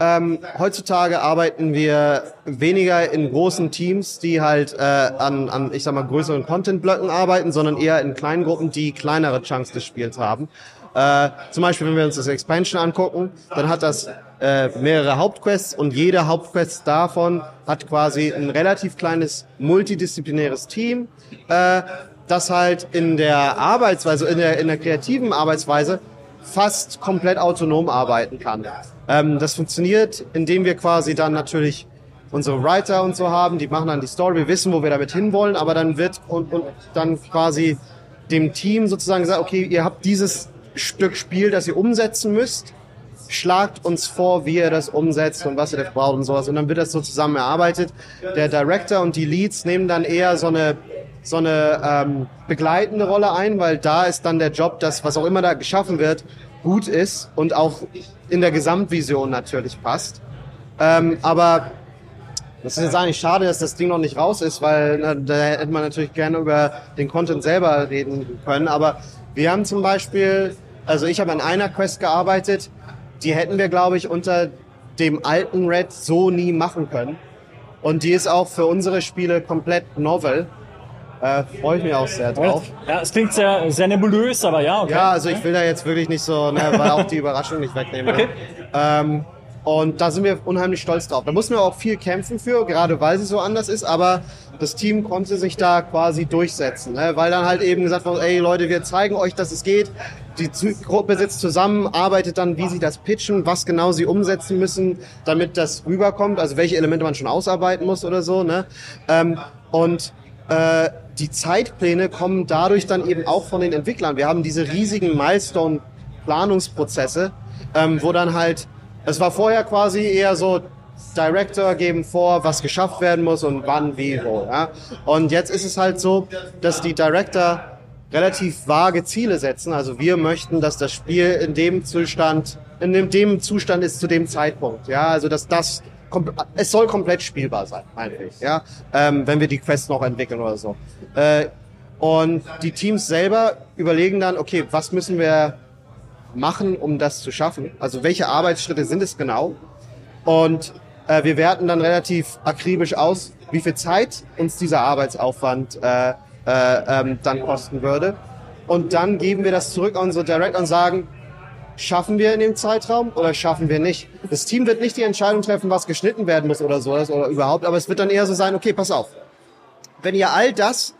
ähm, heutzutage arbeiten wir weniger in großen Teams, die halt äh, an, an, ich sag mal, größeren Content-Blöcken arbeiten, sondern eher in kleinen Gruppen, die kleinere Chunks des Spiels haben. Äh, zum Beispiel, wenn wir uns das Expansion angucken, dann hat das äh, mehrere Hauptquests und jede Hauptquest davon hat quasi ein relativ kleines multidisziplinäres Team, äh, das halt in der Arbeitsweise, in der, in der kreativen Arbeitsweise fast komplett autonom arbeiten kann. Ähm, das funktioniert, indem wir quasi dann natürlich unsere Writer und so haben, die machen dann die Story, wir wissen, wo wir damit hinwollen, aber dann wird und, und dann quasi dem Team sozusagen gesagt, okay, ihr habt dieses Stück Spiel, das ihr umsetzen müsst, schlagt uns vor, wie ihr das umsetzt und was ihr dafür braucht und sowas. Und dann wird das so zusammen erarbeitet. Der Director und die Leads nehmen dann eher so eine so eine ähm, begleitende Rolle ein, weil da ist dann der Job, dass was auch immer da geschaffen wird, gut ist und auch in der Gesamtvision natürlich passt. Ähm, aber das ist jetzt eigentlich schade, dass das Ding noch nicht raus ist, weil na, da hätte man natürlich gerne über den Content selber reden können. Aber wir haben zum Beispiel, also ich habe an einer Quest gearbeitet, die hätten wir, glaube ich, unter dem alten Red so nie machen können. Und die ist auch für unsere Spiele komplett novel. Äh, Freue ich mich auch sehr drauf. Ja, es klingt sehr, sehr nebulös, aber ja, okay. Ja, also ich will da jetzt wirklich nicht so, ne, weil auch die Überraschung nicht wegnehmen. Okay. Ähm, und da sind wir unheimlich stolz drauf. Da mussten wir auch viel kämpfen für, gerade weil sie so anders ist, aber das Team konnte sich da quasi durchsetzen, ne? weil dann halt eben gesagt wurde, ey Leute, wir zeigen euch, dass es geht. Die Gruppe sitzt zusammen, arbeitet dann, wie sie das pitchen, was genau sie umsetzen müssen, damit das rüberkommt, also welche Elemente man schon ausarbeiten muss oder so. Ne? Ähm, und äh, die Zeitpläne kommen dadurch dann eben auch von den Entwicklern. Wir haben diese riesigen Milestone-Planungsprozesse, ähm, wo dann halt, es war vorher quasi eher so, Director geben vor, was geschafft werden muss und wann, wie, wo. Ja? Und jetzt ist es halt so, dass die Director relativ vage Ziele setzen. Also wir möchten, dass das Spiel in dem Zustand, in dem, dem Zustand ist zu dem Zeitpunkt. Ja, also dass das es soll komplett spielbar sein, meine ich. Ja, ähm, wenn wir die Quest noch entwickeln oder so. Äh, und die Teams selber überlegen dann, okay, was müssen wir machen, um das zu schaffen? Also welche Arbeitsschritte sind es genau? Und äh, wir werten dann relativ akribisch aus, wie viel Zeit uns dieser Arbeitsaufwand äh, äh, ähm, dann kosten würde. Und dann geben wir das zurück an unsere Director und sagen, schaffen wir in dem Zeitraum oder schaffen wir nicht? Das Team wird nicht die Entscheidung treffen, was geschnitten werden muss oder so oder überhaupt, aber es wird dann eher so sein, okay, pass auf. Wenn ihr all das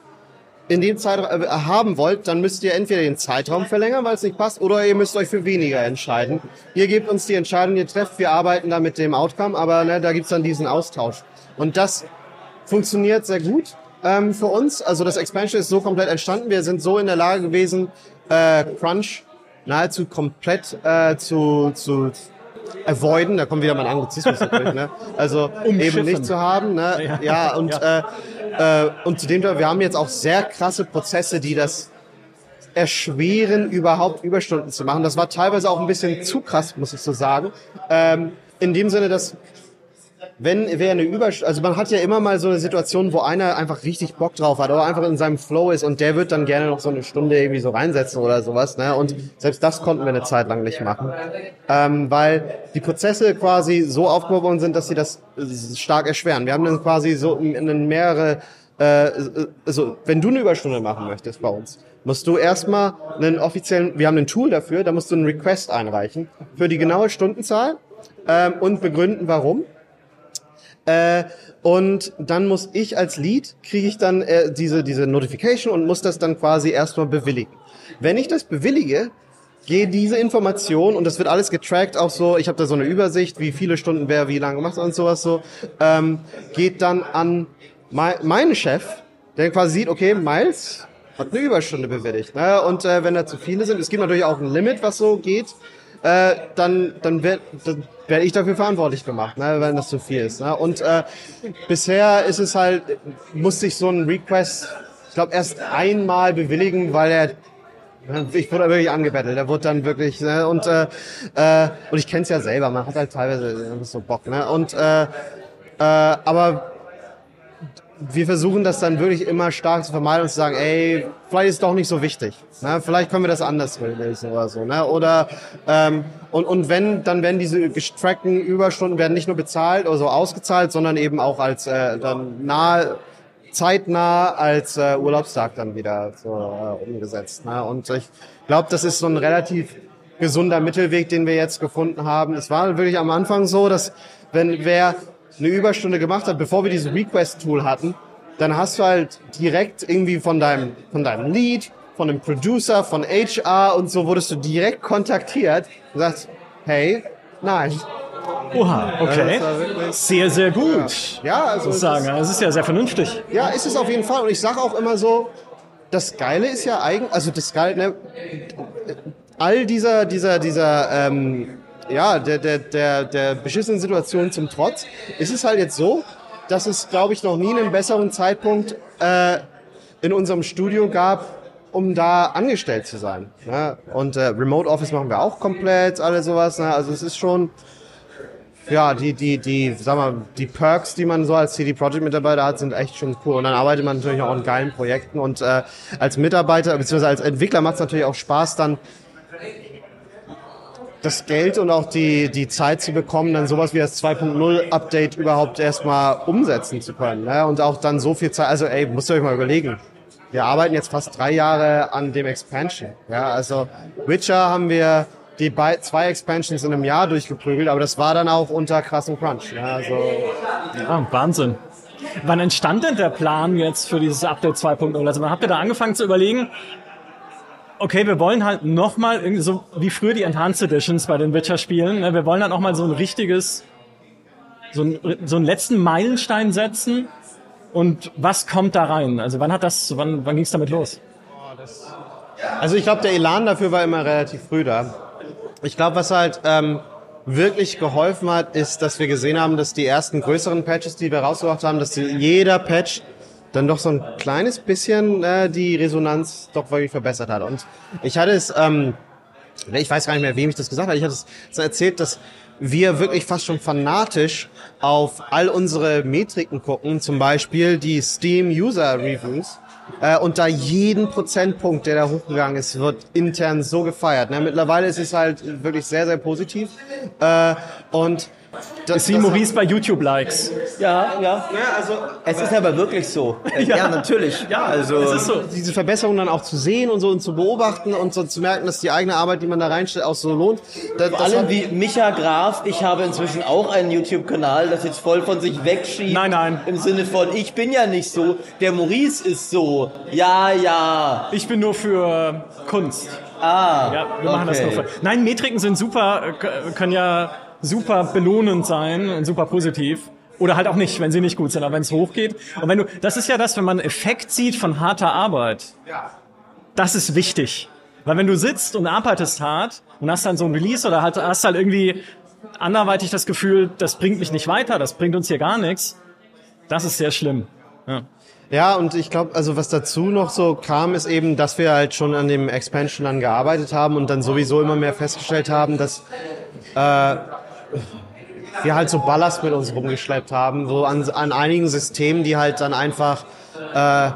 in dem Zeitraum äh, haben wollt, dann müsst ihr entweder den Zeitraum verlängern, weil es nicht passt, oder ihr müsst euch für weniger entscheiden. Ihr gebt uns die Entscheidung, ihr trefft, wir arbeiten da mit dem Outcome, aber ne, da gibt's dann diesen Austausch. Und das funktioniert sehr gut ähm, für uns. Also das Expansion ist so komplett entstanden. Wir sind so in der Lage gewesen, äh, Crunch nahezu komplett äh, zu, zu avoiden. Da kommt wieder mein Anglizismus [LAUGHS] natürlich. Ne? Also eben nicht zu haben. Ne? Ja. Ja, und Äh, äh, und zudem wir haben jetzt auch sehr krasse Prozesse, die das erschweren, überhaupt Überstunden zu machen. Das war teilweise auch ein bisschen zu krass, muss ich so sagen. Ähm, in dem Sinne, dass wenn wer eine Überstunde, also man hat ja immer mal so eine Situation, wo einer einfach richtig Bock drauf hat oder einfach in seinem Flow ist und der wird dann gerne noch so eine Stunde irgendwie so reinsetzen oder sowas. Ne? Und selbst das konnten wir eine Zeit lang nicht machen, ähm, weil die Prozesse quasi so aufgebaut worden sind, dass sie das äh, stark erschweren. Wir haben dann quasi so in mehrere, äh, also wenn du eine Überstunde machen möchtest bei uns, musst du erstmal einen offiziellen, wir haben ein Tool dafür, da musst du einen Request einreichen für die genaue Stundenzahl ähm, und begründen, warum. Äh, und dann muss ich als Lead, kriege ich dann äh, diese, diese Notification und muss das dann quasi erstmal bewilligen. Wenn ich das bewillige, gehe diese Information und das wird alles getrackt, auch so, ich habe da so eine Übersicht, wie viele Stunden wer wie lange macht und sowas so, ähm, geht dann an mei meinen Chef, der quasi sieht, okay, Miles hat eine Überstunde bewilligt. Ne? Und äh, wenn da zu viele sind, es gibt natürlich auch ein Limit, was so geht, äh, dann, dann werde werd ich dafür verantwortlich gemacht, ne, wenn das zu viel ist. Ne? Und äh, bisher ist es halt, musste ich so einen Request, ich glaube, erst einmal bewilligen, weil er ich wurde wirklich angebettelt. Der wurde dann wirklich ne, und äh, äh, und ich kenne es ja selber. Man hat halt teilweise so Bock. Ne? Und äh, äh, aber wir versuchen das dann wirklich immer stark zu vermeiden und zu sagen, ey, vielleicht ist es doch nicht so wichtig. Ne? Vielleicht können wir das anders lösen oder so. Ne? Oder ähm, und, und wenn, dann werden diese getrackten Überstunden werden nicht nur bezahlt oder so ausgezahlt, sondern eben auch als äh, dann nahe zeitnah als äh, Urlaubstag dann wieder so äh, umgesetzt. Ne? Und ich glaube, das ist so ein relativ gesunder Mittelweg, den wir jetzt gefunden haben. Es war wirklich am Anfang so, dass wenn wer eine Überstunde gemacht hat, bevor wir dieses Request-Tool hatten, dann hast du halt direkt irgendwie von deinem, von deinem Lead, von dem Producer, von HR und so wurdest du direkt kontaktiert und sagst, hey, nein. Oha, okay. Sehr, sehr gut. Ja, also muss es sagen. ist- Das ist ja sehr vernünftig. Ja, ist es auf jeden Fall. Und ich sage auch immer so, das Geile ist ja eigentlich, also das Geile, ne, all dieser, dieser, dieser, ähm, ja, der, der, der, der beschissenen Situation zum Trotz, ist es halt jetzt so, dass es, glaube ich, noch nie einen besseren Zeitpunkt äh, in unserem Studio gab, um da angestellt zu sein. Ne? Und äh, Remote Office machen wir auch komplett, alles sowas. Ne? Also es ist schon, ja, die, die, die, sag mal, die Perks, die man so als CD Projekt Mitarbeiter hat, sind echt schon cool. Und dann arbeitet man natürlich auch an geilen Projekten. Und äh, als Mitarbeiter, beziehungsweise als Entwickler macht es natürlich auch Spaß, dann das Geld und auch die, die Zeit zu bekommen, dann sowas wie das 2.0 Update überhaupt erstmal umsetzen zu können. Ne? Und auch dann so viel Zeit, also ey, müsst ihr euch mal überlegen. Wir arbeiten jetzt fast drei Jahre an dem Expansion. Ja, also Witcher haben wir die zwei Expansions in einem Jahr durchgeprügelt, aber das war dann auch unter krassem Crunch. Ja, also Ja, Wahnsinn. Wann entstand denn der Plan jetzt für dieses Update 2.0? Also wann habt ihr da angefangen zu überlegen, okay, wir wollen halt nochmal, so wie früher die Enhanced Editions bei den Witcher-Spielen, ne, wir wollen halt nochmal so ein richtiges, so, ein, so einen letzten Meilenstein setzen. Und was kommt da rein? Also wann hat das, wann, wann ging es damit los? Also ich glaube, der Elan dafür war immer relativ früh da. Ich glaube, was halt ähm, wirklich geholfen hat, ist, dass wir gesehen haben, dass die ersten größeren Patches, die wir rausgebracht haben, dass jeder Patch dann doch so ein kleines bisschen äh, die Resonanz doch wirklich verbessert hat. Und ich hatte es, ähm, ich weiß gar nicht mehr, wem ich das gesagt habe, ich hatte es erzählt, dass wir wirklich fast schon fanatisch auf all unsere Metriken gucken, zum Beispiel die Steam User Reviews. Äh, und da jeden Prozentpunkt, der da hochgegangen ist, wird intern so gefeiert. Ne? Mittlerweile ist es halt wirklich sehr, sehr positiv. Äh, und das, Ist wie Maurice bei YouTube-Likes. Ja, ja. ja, also Es ist aber wirklich so. [LAUGHS] Äh, ja, natürlich. Ja, also. Es ist so. diese Verbesserung dann auch zu sehen und so und zu beobachten und so zu merken, dass die eigene Arbeit, die man da reinstellt, auch so lohnt. Das, Vor das allem hat- wie Micha Graf, ich habe inzwischen auch einen YouTube-Kanal, das jetzt voll von sich wegschiebt. Nein, nein. Im Sinne von, ich bin ja nicht so, der Maurice ist so. Ja, ja. Ich bin nur für Kunst. Ah. Ja, wir machen das okay. nur für. Nein, Metriken sind super, können ja super belohnend sein und super positiv. Oder halt auch nicht, wenn sie nicht gut sind, aber wenn es hochgeht. Und wenn du, das ist ja das, wenn man Effekt sieht von harter Arbeit. Das ist wichtig. Weil wenn du sitzt und arbeitest hart und hast dann so ein Release oder halt, hast halt irgendwie anderweitig das Gefühl, das bringt mich nicht weiter, das bringt uns hier gar nichts, das ist sehr schlimm. Ja. Ja, und ich glaube, also was dazu noch so kam, ist eben, dass wir halt schon an dem Expansion dann gearbeitet haben und dann sowieso immer mehr festgestellt haben, dass äh, wir halt so Ballast mit uns rumgeschleppt haben, so an, an einigen Systemen, die halt dann einfach, äh,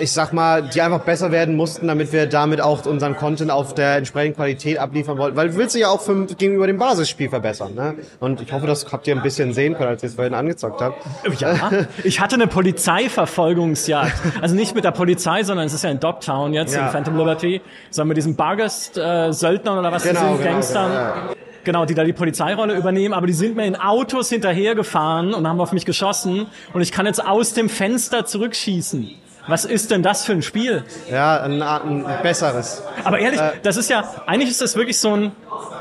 ich sag mal, die einfach besser werden mussten, damit wir damit auch unseren Content auf der entsprechenden Qualität abliefern wollten. Weil du willst dich ja auch für, gegenüber dem Basisspiel verbessern. Ne? Und ich hoffe, das habt ihr ein bisschen sehen können, als ihr es vorhin angezockt habt. Ja, ich hatte eine Polizeiverfolgungsjagd. Also nicht mit der Polizei, sondern es ist ja in Dogtown jetzt, Ja. in Phantom Liberty, sondern mit diesen Bargest-Söldnern oder was Genau, die sind, genau, Gangstern. genau, ja. Genau, die da die Polizeirolle übernehmen, aber die sind mir in Autos hinterhergefahren und haben auf mich geschossen und ich kann jetzt aus dem Fenster zurückschießen. Was ist denn das für ein Spiel? Ja, ein, ein besseres. Aber ehrlich, Äh. das ist ja, eigentlich ist das wirklich so ein,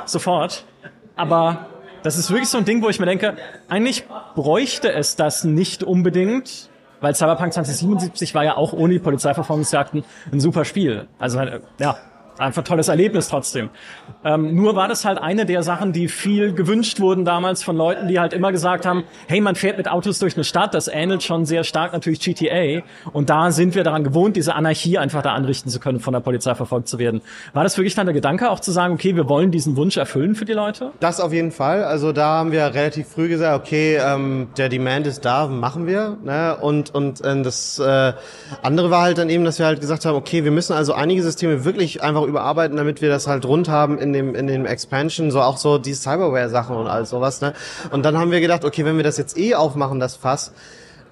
sofort, aber das ist wirklich so ein Ding, wo ich mir denke, eigentlich bräuchte es das nicht unbedingt, weil Cyberpunk 2077 war ja auch ohne die Polizeiverfolgungsjagden ein super Spiel. Also, äh, ja, einfach tolles Erlebnis trotzdem. Ähm, nur war das halt eine der Sachen, die viel gewünscht wurden damals von Leuten, die halt immer gesagt haben, hey, man fährt mit Autos durch eine Stadt, das ähnelt schon sehr stark natürlich GTA und da sind wir daran gewohnt, diese Anarchie einfach da anrichten zu können, von der Polizei verfolgt zu werden. War das wirklich dann der Gedanke auch zu sagen, okay, wir wollen diesen Wunsch erfüllen für die Leute? Das auf jeden Fall. Also da haben wir relativ früh gesagt, okay, ähm, der Demand ist da, machen wir. Ne? Und und äh, das äh, andere war halt dann eben, dass wir halt gesagt haben, okay, wir müssen also einige Systeme wirklich einfach überarbeiten, damit wir das halt rund haben in dem in dem Expansion, so auch so die Cyberware-Sachen und all sowas. Ne? Und dann haben wir gedacht, okay, wenn wir das jetzt eh aufmachen, das Fass,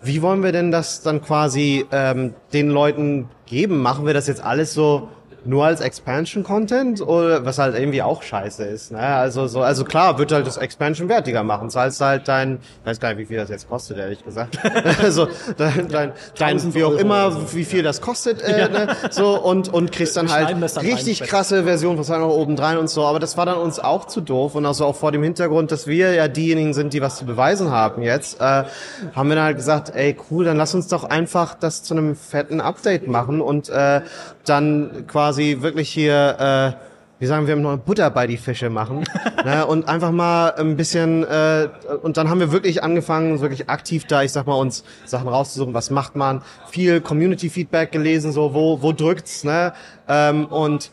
wie wollen wir denn das dann quasi ähm, den Leuten geben? Machen wir das jetzt alles so nur als Expansion-Content oder was halt irgendwie auch scheiße ist. Ne? Also so, also klar, wird halt das Expansion wertiger machen. Zahlst halt dein, ich weiß gar nicht, wie viel das jetzt kostet, ehrlich gesagt. [LAUGHS] also dein, dein, dein 1000 wie auch immer, so. wie viel das kostet, äh, ne? so und und kriegst dann halt dann richtig rein. krasse Version von noch oben rein und so. Aber das war dann uns auch zu doof und also auch vor dem Hintergrund, dass wir ja diejenigen sind, die was zu beweisen haben jetzt, äh, haben wir dann halt gesagt, ey cool, dann lass uns doch einfach das zu einem fetten Update machen und äh, dann quasi wirklich hier äh, wir sagen, wir haben noch Butter bei die Fische machen [LAUGHS] ne, und einfach mal ein bisschen äh, und dann haben wir wirklich angefangen, wirklich aktiv da, ich sag mal, uns Sachen rauszusuchen, was macht man, viel Community-Feedback gelesen, so wo wo drückt's, ne? Ähm, und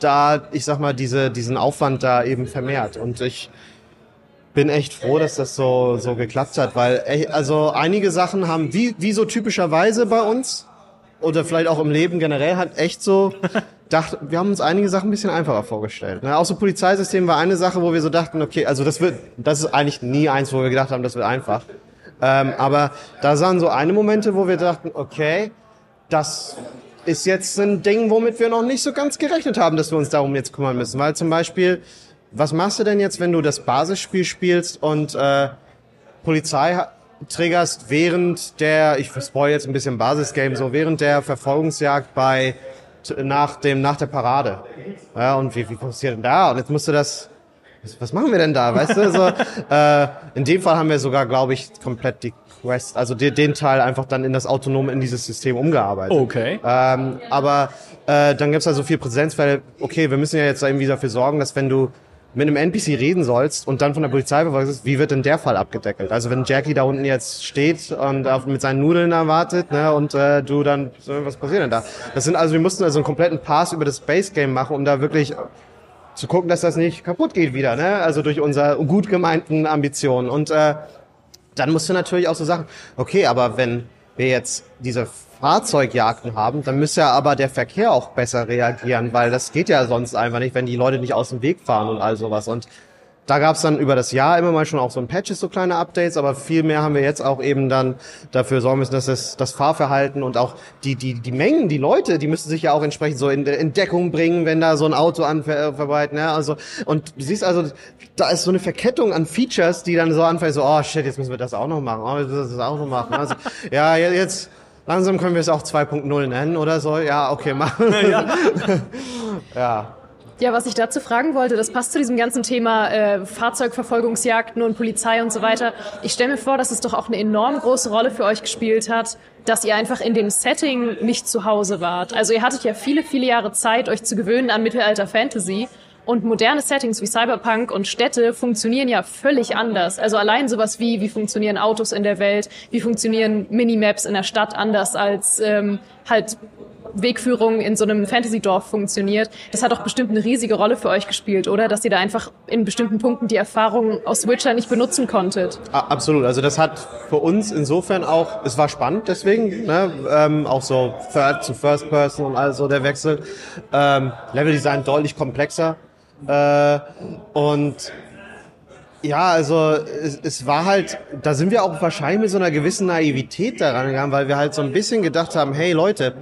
da, ich sag mal, diese diesen Aufwand da eben vermehrt. Und ich bin echt froh, dass das so so geklappt hat, weil also einige Sachen haben wie wie so typischerweise bei uns oder vielleicht auch im Leben generell hat echt so dachte, wir haben uns einige Sachen ein bisschen einfacher vorgestellt. Ne? Auch so Polizeisystem war eine Sache, wo wir so dachten, okay, also das wird, das ist eigentlich nie eins, wo wir gedacht haben, das wird einfach. Ähm, aber da sahen so eine Momente, wo wir dachten, okay, das ist jetzt ein Ding, womit wir noch nicht so ganz gerechnet haben, dass wir uns darum jetzt kümmern müssen. Weil zum Beispiel, was machst du denn jetzt, wenn du das Basisspiel spielst und äh, Polizei triggerst während der, ich spoil jetzt ein bisschen Basisgame, so während der Verfolgungsjagd bei nach dem nach der Parade. Ja, und wie, wie passiert denn da? Und jetzt musst du das was machen wir denn da, weißt du? So, [LAUGHS] äh, in dem Fall haben wir sogar, glaube ich, komplett die Quest, also den, den Teil einfach dann in das autonome, in dieses System umgearbeitet. Okay. Ähm, aber äh, dann gibt's da so viel Präsenzfälle, okay, wir müssen ja jetzt irgendwie dafür sorgen, dass wenn du mit einem NPC reden sollst und dann von der Polizei verfolgt ist, wie wird denn der Fall abgedeckelt? Also wenn Jackie da unten jetzt steht und auf, mit seinen Nudeln erwartet, ne, und äh, du dann, was passiert denn da? Das sind also, wir mussten also einen kompletten Pass über das Base Game machen, um da wirklich zu gucken, dass das nicht kaputt geht wieder, ne? Also durch unsere gut gemeinten Ambitionen. Und äh, dann musst du natürlich auch so sagen, okay, aber wenn wir jetzt diese Fahrzeugjagden haben, dann müsste ja aber der Verkehr auch besser reagieren, weil das geht ja sonst einfach nicht, wenn die Leute nicht aus dem Weg fahren und all sowas. Und da gab es dann über das Jahr immer mal schon auch so ein Patches, so kleine Updates, aber viel mehr haben wir jetzt auch eben dann dafür sorgen müssen, dass es das Fahrverhalten und auch die, die, die Mengen, die Leute, die müssen sich ja auch entsprechend so in, in Deckung bringen, wenn da so ein Auto anverbreitet, ne? Also, und du siehst also, da ist so eine Verkettung an Features, die dann so anfangen, so, oh shit, jetzt müssen wir das auch noch machen, oh, jetzt müssen wir das auch noch machen. Also, ja, jetzt, langsam können wir es auch 2.0 nennen oder so. Ja, okay, machen. [LAUGHS] Ja. [LAUGHS] ja. Ja, was ich dazu fragen wollte, das passt zu diesem ganzen Thema äh, Fahrzeugverfolgungsjagden und Polizei und so weiter. Ich stelle mir vor, dass es doch auch eine enorm große Rolle für euch gespielt hat, dass ihr einfach in dem Setting nicht zu Hause wart. Also ihr hattet ja viele, viele Jahre Zeit, euch zu gewöhnen an Mittelalter Fantasy. Und moderne Settings wie Cyberpunk und Städte funktionieren ja völlig anders. Also allein sowas wie, wie funktionieren Autos in der Welt, wie funktionieren Minimaps in der Stadt anders als ähm, halt Wegführung in so einem Fantasy-Dorf funktioniert. Das hat doch bestimmt eine riesige Rolle für euch gespielt, oder? Dass ihr da einfach in bestimmten Punkten die Erfahrung aus Witcher nicht benutzen konntet. Absolut. Also das hat für uns insofern auch, es war spannend deswegen, ne? ähm, auch so Third zu First Person und also der Wechsel. Ähm, Level-Design deutlich komplexer. Äh, und ja, also es, es war halt, da sind wir auch wahrscheinlich mit so einer gewissen Naivität daran gegangen, weil wir halt so ein bisschen gedacht haben, hey Leute,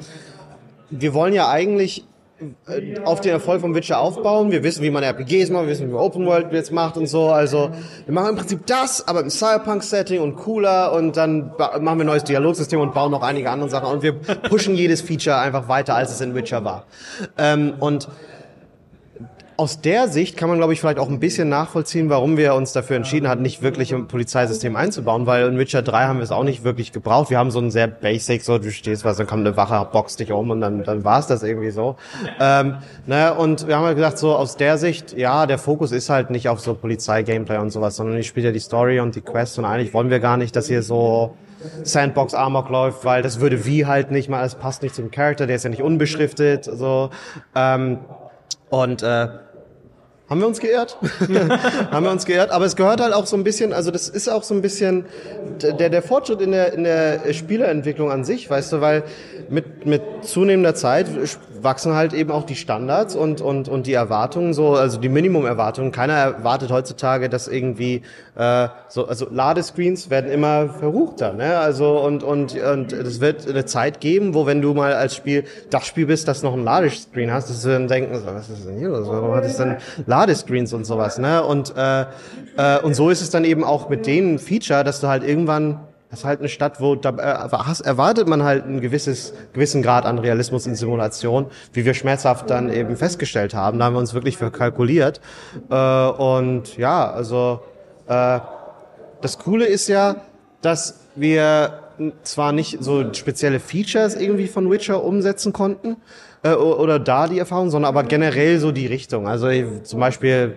wir wollen ja eigentlich äh, auf den Erfolg von Witcher aufbauen. Wir wissen, wie man RPGs macht, wir wissen, wie man Open World jetzt macht und so. Also wir machen im Prinzip das, aber im Cyberpunk-Setting und cooler und dann machen wir ein neues Dialogsystem und bauen noch einige andere Sachen und wir pushen jedes Feature einfach weiter, als es in Witcher war. Ähm, und aus der Sicht kann man, glaube ich, vielleicht auch ein bisschen nachvollziehen, warum wir uns dafür entschieden hatten, nicht wirklich ein Polizeisystem einzubauen, weil in Witcher 3 haben wir es auch nicht wirklich gebraucht. Wir haben so ein sehr basic, so du stehst was, dann kommt eine Wache, boxt dich um und dann, dann war es das irgendwie so. Ähm, ne, und wir haben halt gesagt, so aus der Sicht, ja, der Fokus ist halt nicht auf so Polizei-Gameplay und sowas, sondern ich spiele ja die Story und die Quest und eigentlich wollen wir gar nicht, dass hier so Sandbox Amok läuft, weil das würde wie halt nicht mal, es passt nicht zum Charakter, der ist ja nicht unbeschriftet, so. Ähm, und äh, haben wir uns geehrt? [LAUGHS] haben wir uns geehrt? Aber es gehört halt auch so ein bisschen, also das ist auch so ein bisschen der, der Fortschritt in der, in der Spielerentwicklung an sich, weißt du, weil mit, mit zunehmender Zeit wachsen halt eben auch die Standards und, und, und die Erwartungen, so, also die Minimumerwartungen. Keiner erwartet heutzutage, dass irgendwie, äh, so, also Ladescreens werden immer verruchter, ne? Also, und, und, und es wird eine Zeit geben, wo wenn du mal als Spiel, das Spiel bist, das noch ein Ladescreen hast, dass du dann denken, was ist denn hier los? Warum hat es dann Ladescreens und sowas, ne? Und, äh, äh, und so ist es dann eben auch mit dem Feature, dass du halt irgendwann das ist halt eine Stadt, wo da äh, erwartet man halt einen gewisses, gewissen Grad an Realismus in Simulation, wie wir schmerzhaft dann eben festgestellt haben. Da haben wir uns wirklich verkalkuliert. Äh, und ja, also äh, das Coole ist ja, dass wir zwar nicht so spezielle Features irgendwie von Witcher umsetzen konnten, oder da die Erfahrung, sondern aber generell so die Richtung. Also zum Beispiel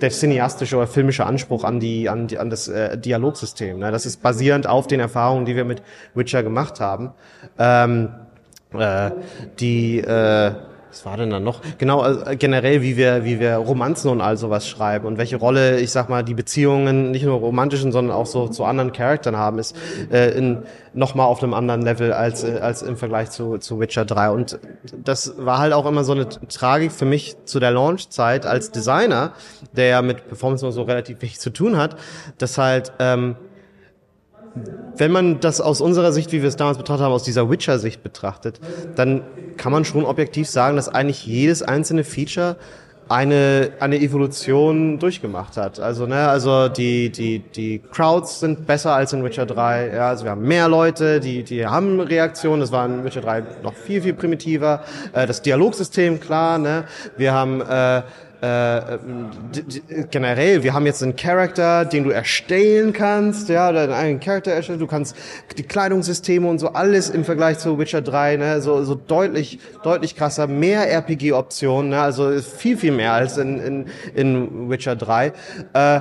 der cineastische oder filmische Anspruch an die an, die, an das äh, Dialogsystem. Ne? Das ist basierend auf den Erfahrungen, die wir mit Witcher gemacht haben. Ähm, äh, die äh, was war denn dann noch? Genau, also generell, wie wir, wie wir Romanzen und all sowas schreiben und welche Rolle, ich sag mal, die Beziehungen, nicht nur romantischen, sondern auch so zu anderen Charakteren haben, ist äh, in, nochmal auf einem anderen Level als, äh, als im Vergleich zu, zu Witcher 3. Und das war halt auch immer so eine Tragik für mich zu der Launchzeit als Designer, der ja mit Performance nur so relativ wenig zu tun hat, dass halt, ähm, wenn man das aus unserer Sicht, wie wir es damals betrachtet haben, aus dieser Witcher-Sicht betrachtet, dann kann man schon objektiv sagen, dass eigentlich jedes einzelne Feature eine, eine Evolution durchgemacht hat. Also, ne, also die, die, die Crowds sind besser als in Witcher 3. Ja, also wir haben mehr Leute, die, die haben Reaktionen. Das war in Witcher 3 noch viel, viel primitiver. Äh, das Dialogsystem, klar, ne. Wir haben, äh, äh, generell, wir haben jetzt einen Charakter, den du erstellen kannst, ja, oder einen eigenen Charakter erstellen, du kannst die Kleidungssysteme und so alles im Vergleich zu Witcher 3, ne, so, so deutlich, deutlich krasser, mehr RPG-Optionen, ne, also viel, viel mehr als in, in, in Witcher 3. Äh,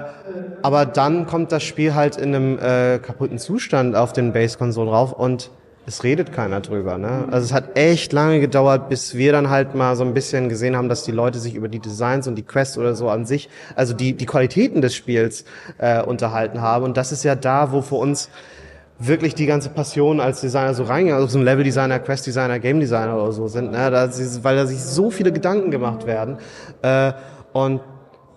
aber dann kommt das Spiel halt in einem äh, kaputten Zustand auf den Base-Konsolen rauf und es redet keiner drüber. Ne? Also es hat echt lange gedauert, bis wir dann halt mal so ein bisschen gesehen haben, dass die Leute sich über die Designs und die Quests oder so an sich, also die, die Qualitäten des Spiels äh, unterhalten haben. Und das ist ja da, wo für uns wirklich die ganze Passion als Designer so reingegangen, also so ein Level-Designer, Quest-Designer, Game-Designer oder so sind, ne? da, weil da sich so viele Gedanken gemacht werden. Äh, und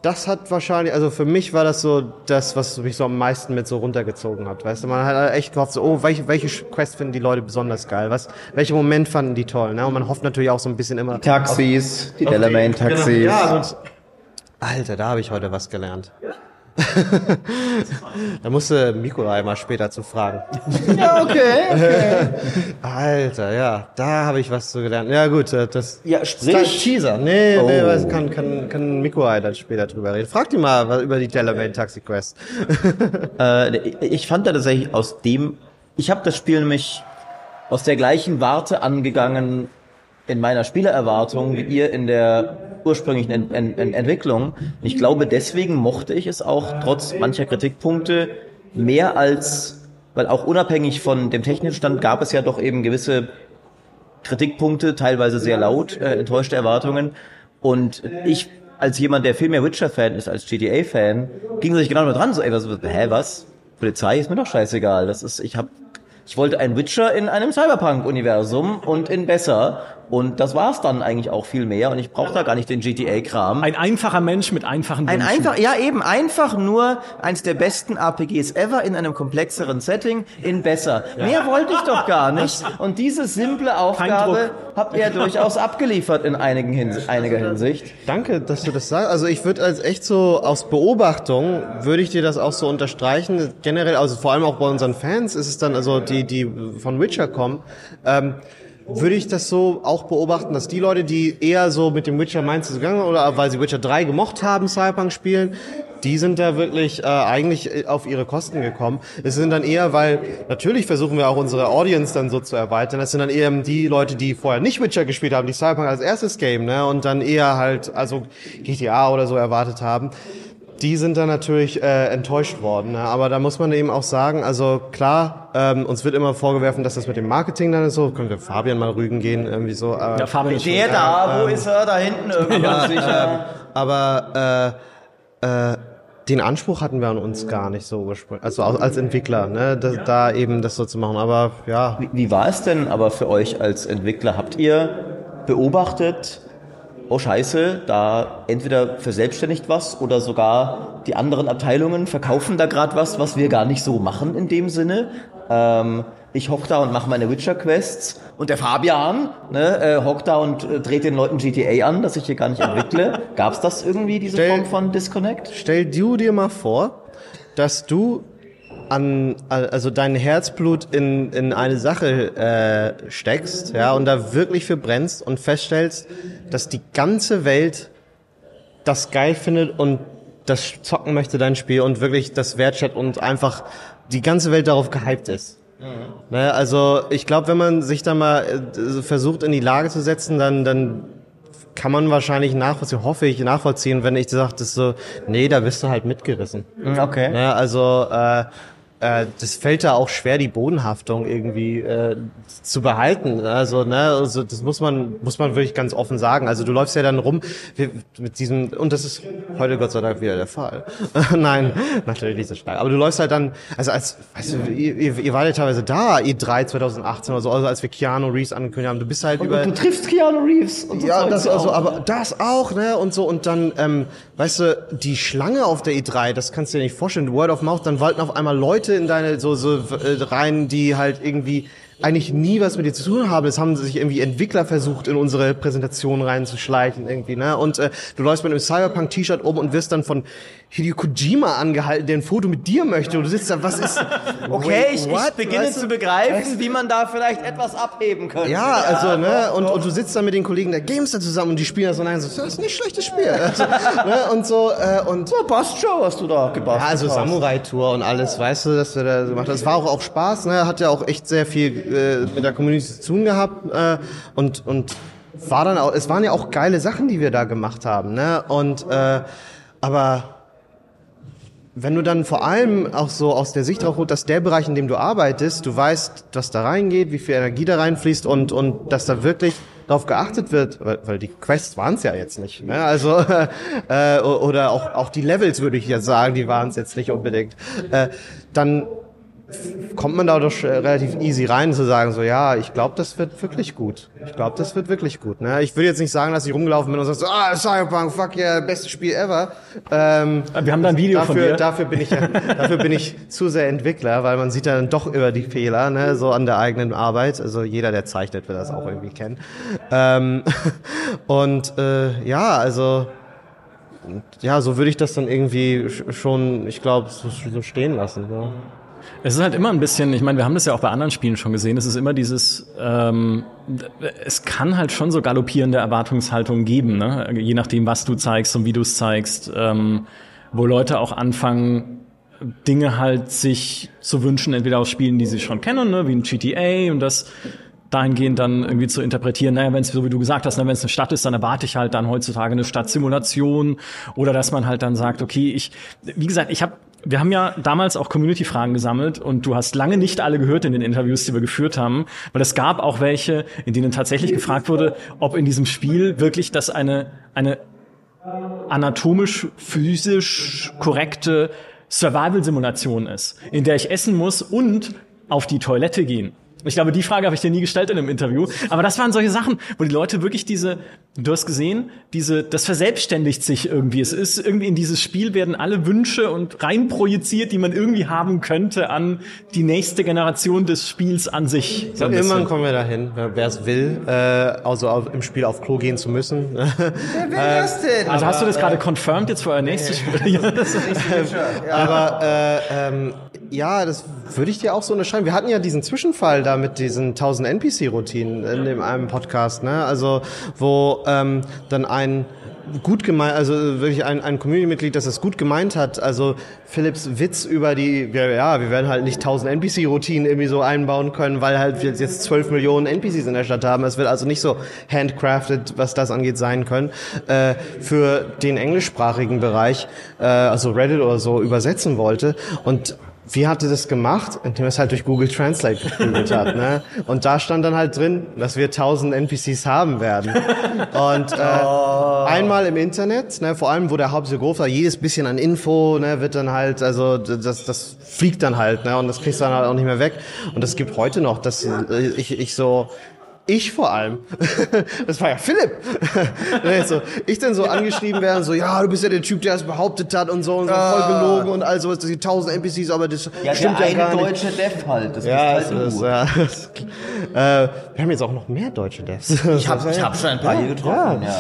das hat wahrscheinlich, also für mich war das so das, was mich so am meisten mit so runtergezogen hat. Weißt du, man hat echt gehofft, so, oh, welche, welche Quest finden die Leute besonders geil? Was, welche Moment fanden die toll? Ne? Und man hofft natürlich auch so ein bisschen immer. Die Taxis, auf, die Delamain-Taxis. Genau. Ja, und, Alter, da habe ich heute was gelernt. [LAUGHS] da musste Mikolai mal später zu fragen. [LAUGHS] Ja, okay. okay. [LAUGHS] Alter, ja, da habe ich was zu gelernt. Ja, gut, äh, das ja, sprich. Teaser. Nee, oh. nee, was kann, kann, kann Mikolai dann später drüber reden. Frag die mal was über die Delamain Taxi Quest. äh, ich fand da tatsächlich aus dem, ich habe das Spiel nämlich aus der gleichen Warte angegangen in meiner Spielererwartung wie ihr in der ursprünglichen Ent Ent Ent Entwicklung. Ich glaube, deswegen mochte ich es auch trotz mancher Kritikpunkte mehr als, weil auch unabhängig von dem technischen Stand gab es ja doch eben gewisse Kritikpunkte, teilweise sehr laut, äh, enttäuschte Erwartungen. Und ich, als jemand, der viel mehr Witcher-Fan ist als GTA-Fan, ging sich genau dran, so, ey, was, hä, was? Polizei ist mir doch scheißegal. Das ist, ich hab, ich wollte einen Witcher in einem Cyberpunk-Universum und in besser. Und das war's dann eigentlich auch viel mehr. Und ich brauche da gar nicht den GTA-Kram. Ein einfacher Mensch mit einfachen Ein einfach, ja eben, einfach nur eins der besten RPGs ever in einem komplexeren Setting in besser. Ja. Mehr wollte ich doch gar [LAUGHS] nicht. Und diese simple Aufgabe habt ihr durchaus abgeliefert in einigen Hinsicht, einiger Hinsicht. Danke, dass du das sagst. Also ich würde als echt so aus Beobachtung würde ich dir das auch so unterstreichen. Generell, also vor allem auch bei unseren Fans ist es dann also die, die von Witcher kommen. Ähm, würde ich das so auch beobachten, dass die Leute, die eher so mit dem Witcher Mindset gegangen oder weil sie Witcher 3 gemocht haben, Cyberpunk spielen, die sind da wirklich äh, eigentlich äh, auf ihre Kosten gekommen. Es sind dann eher, weil natürlich versuchen wir auch unsere Audience dann so zu erweitern. Das sind dann eher die Leute, die vorher nicht Witcher gespielt haben, die Cyberpunk als erstes Game, ne, und dann eher halt also GTA oder so erwartet haben die sind dann natürlich äh, enttäuscht worden. Ne? Aber da muss man eben auch sagen, also klar, ähm, uns wird immer vorgeworfen, dass das mit dem Marketing dann ist so. Können wir Fabian mal rügen gehen, irgendwie so. Äh, ja, Fabian ist Der da, äh, wo ist er? Da hinten [LAUGHS] irgendwo aber, sicher. Äh, aber äh, äh, den Anspruch hatten wir an uns gar nicht so ursprünglich, also als Entwickler, ne, da, da eben das so zu machen. Aber ja. Wie, wie war es denn aber für euch als Entwickler? Habt ihr beobachtet, oh scheiße, da entweder verselbstständigt was oder sogar die anderen Abteilungen verkaufen da gerade was, was wir gar nicht so machen in dem Sinne. Ähm, ich hock da und mache meine Witcher-Quests und der Fabian ne, äh, hockt da und äh, dreht den Leuten GTA an, dass ich hier gar nicht entwickle. [LAUGHS] Gab's das irgendwie, diese stell, Form von Disconnect? Stell du dir mal vor, dass du an, also dein Herzblut in, in eine Sache äh, steckst, ja, und da wirklich für brennst und feststellst, dass die ganze Welt das geil findet und das zocken möchte dein Spiel und wirklich das wertschätzt und einfach die ganze Welt darauf gehypt ist. Ne, also ich glaube, wenn man sich da mal äh, versucht in die Lage zu setzen, dann, dann kann man wahrscheinlich nachvollziehen, hoffe ich, nachvollziehen, wenn ich sage, das so, nee, da bist du halt mitgerissen. Okay. Ne, also äh, äh, das fällt da auch schwer, die Bodenhaftung irgendwie äh, zu behalten. Also, ne, also das muss man, muss man wirklich ganz offen sagen. Also du läufst ja dann rum mit diesem, und das ist heute Gott sei Dank wieder der Fall. [LAUGHS] Nein, natürlich nicht so stark. Aber du läufst halt dann, also als, weißt du, ihr, ihr, wart ja teilweise da, E3 2018 oder so, also als wir Keanu Reeves angekündigt haben, du bist halt über... Du triffst Keanu Reeves. Und so Ja, das also, auch. aber das auch, ne, und so, und dann, ähm, weißt du, die Schlange auf der E3, das kannst du dir nicht vorstellen, Word of Mouth, dann wollten auf einmal Leute in deine, so, so, äh, rein, die halt irgendwie eigentlich nie was mit dir zu tun haben. Es haben sich irgendwie Entwickler versucht, in unsere Präsentation reinzuschleichen irgendwie, ne, und äh, du läufst mit einem Cyberpunk-T-Shirt um und wirst dann von Hideo Kojima angehalten, der ein Foto mit dir möchte, und du sitzt da, was ist... Okay, ich, ich beginne Weißt du? zu begreifen, wie man da vielleicht etwas abheben könnte. Ja, also, ne, doch, und, doch. und du sitzt da mit den Kollegen der Gamester zusammen und die spielen das und dann so, das ist nicht schlechtes Spiel. [LAUGHS] Also, ne, und so, äh, und, So, passt schon, was du da gebastelt ja, also hast. Samurai-Tour und alles, weißt du, dass wir da gemacht haben. Es war auch, auch Spaß, ne, hat ja auch echt sehr viel äh, mit der Community zu tun gehabt, äh, und, und war dann auch, es waren ja auch geile Sachen, die wir da gemacht haben, ne, und, äh, aber, wenn du dann vor allem auch so aus der Sicht drauf holst, dass der Bereich, in dem du arbeitest, du weißt, was da reingeht, wie viel Energie da reinfließt und, und dass da wirklich darauf geachtet wird, weil, weil die Quests waren es ja jetzt nicht. Ne? Also [LAUGHS] äh, oder auch, auch die Levels würde ich jetzt sagen, die waren es jetzt nicht unbedingt. Äh, dann kommt man da doch relativ easy rein zu sagen, so ja, ich glaube, das wird wirklich gut. Ich glaube, das wird wirklich gut. Ne? Ich will jetzt nicht sagen, dass ich rumgelaufen bin und sag so, ah, Cyberpunk, fuck yeah, bestes Spiel ever. Ähm, Wir haben da ein Video von dafür, dir. dafür bin ich dafür bin ich [LAUGHS] zu sehr Entwickler, weil man sieht dann doch über die Fehler, ne, so an der eigenen Arbeit. Also jeder, der zeichnet, wird das auch irgendwie kennen. Ähm, [LAUGHS] und äh, ja, also ja, so würde ich das dann irgendwie sch- schon, ich glaube, so, so stehen lassen. Ja. Es ist halt immer ein bisschen, ich meine, wir haben das ja auch bei anderen Spielen schon gesehen, es ist immer dieses, ähm, es kann halt schon so galoppierende Erwartungshaltungen geben, ne? je nachdem, was du zeigst und wie du es zeigst, ähm, wo Leute auch anfangen, Dinge halt sich zu wünschen, entweder aus Spielen, die sie schon kennen, ne? wie ein GTA und das dahingehend dann irgendwie zu interpretieren, naja, wenn es so wie du gesagt hast, ne, wenn es eine Stadt ist, dann erwarte ich halt dann heutzutage eine Stadtsimulation oder dass man halt dann sagt, okay, ich, wie gesagt, ich habe wir haben ja damals auch Community-Fragen gesammelt und du hast lange nicht alle gehört in den Interviews, die wir geführt haben, weil es gab auch welche, in denen tatsächlich gefragt wurde, ob in diesem Spiel wirklich das eine, eine anatomisch, physisch korrekte Survival-Simulation ist, in der ich essen muss und auf die Toilette gehen. Ich glaube, die Frage habe ich dir nie gestellt in einem Interview. Aber das waren solche Sachen, wo die Leute wirklich diese, du hast gesehen, diese, das verselbstständigt sich irgendwie. Es ist irgendwie in dieses Spiel werden alle Wünsche und reinprojiziert, die man irgendwie haben könnte an die nächste Generation des Spiels an sich. So Irgendwann kommen wir dahin, wer es will, äh, also auf, im Spiel auf Klo gehen zu müssen. [LAUGHS] Wer will das denn? Also hast du das gerade confirmed jetzt für euer nächstes [LAUGHS] Spiel? [LAUGHS] Ja, das- Aber äh, ähm, ja, das würde ich dir auch so unterschreiben. Wir hatten ja diesen Zwischenfall da mit diesen 1000 NPC-Routinen in dem einem Podcast, ne? Also wo ähm, dann ein gut gemeint, also wirklich ein, ein Community-Mitglied, das das gut gemeint hat. Also Philips Witz über die, ja, wir werden halt nicht 1000 NPC-Routinen irgendwie so einbauen können, weil halt wir jetzt 12 Millionen NPCs in der Stadt haben. Es wird also nicht so handcrafted, was das angeht, sein können. Äh, für den englischsprachigen Bereich, äh, also Reddit oder so, übersetzen wollte. Und wie hatte das gemacht? Indem er es halt durch Google Translate gegoogelt hat, ne? Und da stand dann halt drin, dass wir 1000 NPCs haben werden. Und äh, einmal im Internet, ne, vor allem wo der Haupt so groß war, jedes bisschen an Info, ne, wird dann halt, also das, das fliegt dann halt, ne, und das kriegst du dann halt auch nicht mehr weg. Und das gibt heute noch, dass äh, ich, ich so ich vor allem. [LAUGHS] Das war ja Philipp. [LAUGHS] So, ich dann so angeschrieben werden, so, ja, du bist ja der Typ, der es behauptet hat und so und so voll gelogen und all sowas, das sind tausend NPCs, aber das Ja, stimmt der ja gar eine nicht. deutsche Dev halt. Das Ja, bist das halt ist, du. ja. das- [LAUGHS] äh, wir haben jetzt auch noch mehr deutsche Devs. Ich habe ich hab schon ein paar hier getroffen, ja.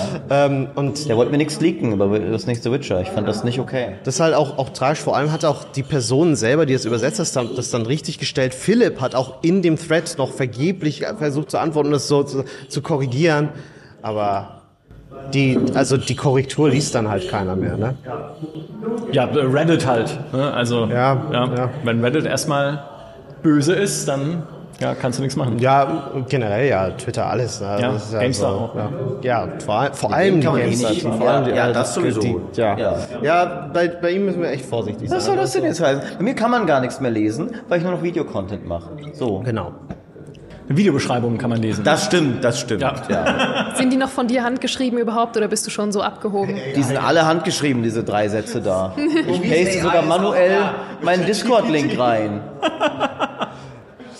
Ähm, und Der wollte mir nichts leaken über das nächste Witcher. Ich fand das nicht okay. das ist halt auch, auch tragisch. Vor allem hat auch die Person selber, die es übersetzt hat, das- das dann richtig gestellt. Philipp hat auch in dem Thread noch vergeblich versucht zu antworten und das so zu, zu korrigieren. Aber die, also die Korrektur liest dann halt keiner mehr, ne? Ja, Reddit halt. Ne? Also Ja, ja. wenn Reddit erstmal böse ist, dann ja, kannst du nichts machen. Ja, generell ja, Twitter alles. Ne? Ja, Das ist GameStar so, auch. Ja, ja vor, vor allem die kann man GameStar. nicht- Vor ja, allem die, ja, das sowieso. Die, ja, Ja. ja. bei, bei ihm müssen wir echt vorsichtig sein. Was soll das denn jetzt heißen? Bei mir kann man gar nichts mehr lesen, weil ich nur noch Videocontent mache. So. Genau. Videobeschreibungen kann man lesen. Das stimmt, das stimmt. Ja. Ja. [LAUGHS] Sind die noch von dir handgeschrieben überhaupt oder bist du schon so abgehoben? Die sind alle handgeschrieben, diese drei Sätze da. [LAUGHS] Ich paste sogar manuell meinen Discord-Link rein. [LAUGHS]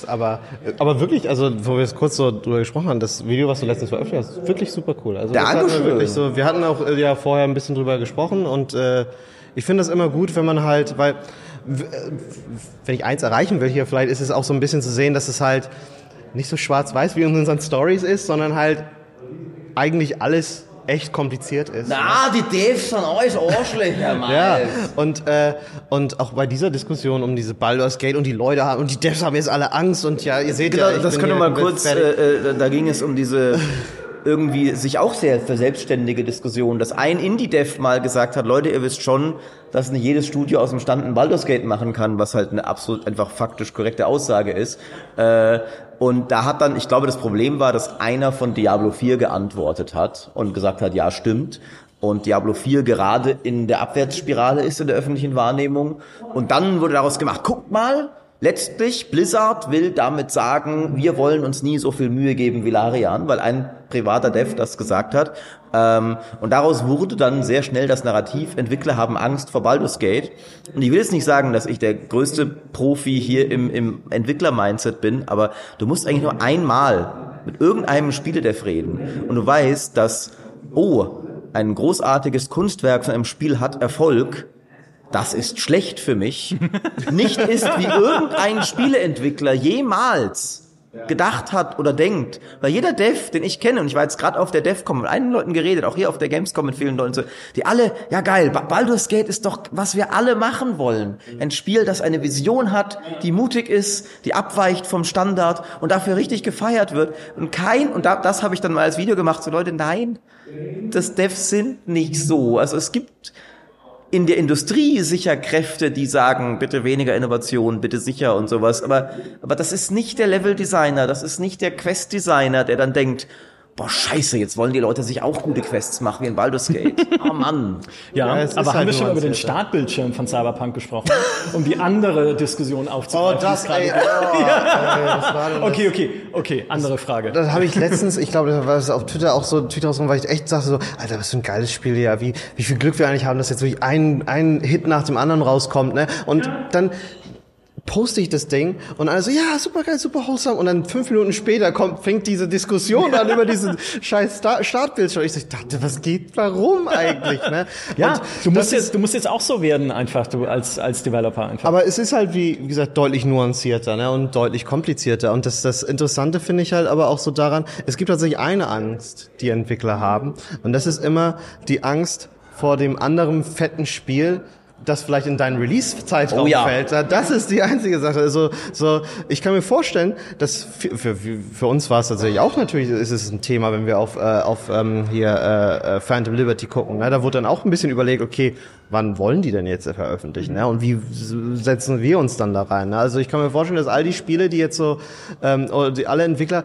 Aber, aber wirklich, also wo wir jetzt kurz so drüber gesprochen haben, das Video, was du letztens veröffentlicht hast, ist wirklich super cool. Also wir Dankeschön. wirklich so. Wir hatten auch äh, ja vorher ein bisschen drüber gesprochen und äh, ich finde das immer gut, wenn man halt, weil äh, wenn ich eins erreichen will hier, vielleicht ist es auch so ein bisschen zu sehen, dass es halt nicht so schwarz-weiß wie in unseren Stories ist, sondern halt eigentlich alles echt kompliziert ist. Na, die Devs sind alles Arschlöcher, [LAUGHS] Mann. Ja, und, äh, und auch bei dieser Diskussion um diese Baldur's Gate und die Leute haben, und die Devs haben jetzt alle Angst und ja, ihr seht Genau, ja, ich das können wir mal kurz, äh, äh, da ging es um diese irgendwie sich auch sehr verselbstständige Diskussion, dass ein Indie-Dev mal gesagt hat, Leute, ihr wisst schon, dass nicht jedes Studio aus dem Stand ein Baldur's Gate machen kann, was halt eine absolut einfach faktisch korrekte Aussage ist. Äh, und da hat dann, ich glaube, das Problem war, dass einer von Diablo 4 geantwortet hat und gesagt hat, ja, stimmt. Und Diablo 4 gerade in der Abwärtsspirale ist in der öffentlichen Wahrnehmung. Und dann wurde daraus gemacht, guckt mal, Letztlich, Blizzard will damit sagen, wir wollen uns nie so viel Mühe geben wie Larian, weil ein privater Dev das gesagt hat. Ähm, und daraus wurde dann sehr schnell das Narrativ, Entwickler haben Angst vor Baldur's Gate. Und ich will jetzt nicht sagen, dass ich der größte Profi hier im, im Entwickler-Mindset bin, aber du musst eigentlich nur einmal mit irgendeinem Spieledev reden und du weißt, dass, oh, ein großartiges Kunstwerk von einem Spiel hat Erfolg, das ist schlecht für mich, nicht ist, wie irgendein Spieleentwickler jemals gedacht hat oder denkt. Weil jeder Dev, den ich kenne, und ich war jetzt gerade auf der DevCom mit einigen Leuten geredet, auch hier auf der Gamescom mit vielen Leuten, so, die alle, ja geil, Ba- Baldur's Gate ist doch, was wir alle machen wollen. Ein Spiel, das eine Vision hat, die mutig ist, die abweicht vom Standard und dafür richtig gefeiert wird. Und kein, und da, das habe ich dann mal als Video gemacht, so Leute, nein, das Devs sind nicht so. Also es gibt in der Industrie sicher Kräfte, die sagen, bitte weniger Innovation, bitte sicher und sowas. Aber, aber das ist nicht der Level-Designer, das ist nicht der Quest-Designer, der dann denkt, boah, scheiße, jetzt wollen die Leute sich auch gute Quests machen wie in Baldur's Gate. Oh [LAUGHS] Mann. Ja, Ja, aber haben halt wir schon über den. Startbildschirm von Cyberpunk gesprochen, um die andere Diskussion Oh, aufzugreifen. die das, ey, oh, [LAUGHS] ey, war denn das? Okay, okay, okay, andere Frage. Das habe ich letztens, ich glaube, das war es auf Twitter auch so ein Tweet rausgekommen, weil ich echt sagte so, Alter, was für ein geiles Spiel, ja, wie, wie viel Glück wir eigentlich haben, dass jetzt wirklich ein, ein Hit nach dem anderen rauskommt, ne? Und dann poste ich das Ding und alle so, ja, super geil, super wholesome. Und dann fünf Minuten später kommt, fängt diese Diskussion an über diesen [LAUGHS] scheiß Star Startbildschirm. Ich so, ich dachte, was geht, warum eigentlich, ne? [LAUGHS] Ja, Und du musst ist- jetzt, du musst jetzt auch so werden, einfach, du als, als Developer einfach. aber es ist halt, wie, wie gesagt, deutlich nuancierter ne? und deutlich komplizierter. Und das, das Interessante finde ich halt aber auch so daran, es gibt tatsächlich eine Angst, die Entwickler haben. Und das ist immer die Angst vor dem anderen fetten Spiel, das vielleicht in deinen Release-Zeitraum Oh ja. fällt. Das ist die einzige Sache. Also, so, ich kann mir vorstellen, dass für, für, für uns war es tatsächlich auch natürlich, ist es ein Thema, wenn wir auf, äh, auf ähm, hier äh, äh, Phantom Liberty gucken. Ne? Da wurde dann auch ein bisschen überlegt, okay, wann wollen die denn jetzt veröffentlichen? Ne? Und wie setzen wir uns dann da rein? Ne? Also ich kann mir vorstellen, dass all die Spiele, die jetzt so, ähm, oder die, alle Entwickler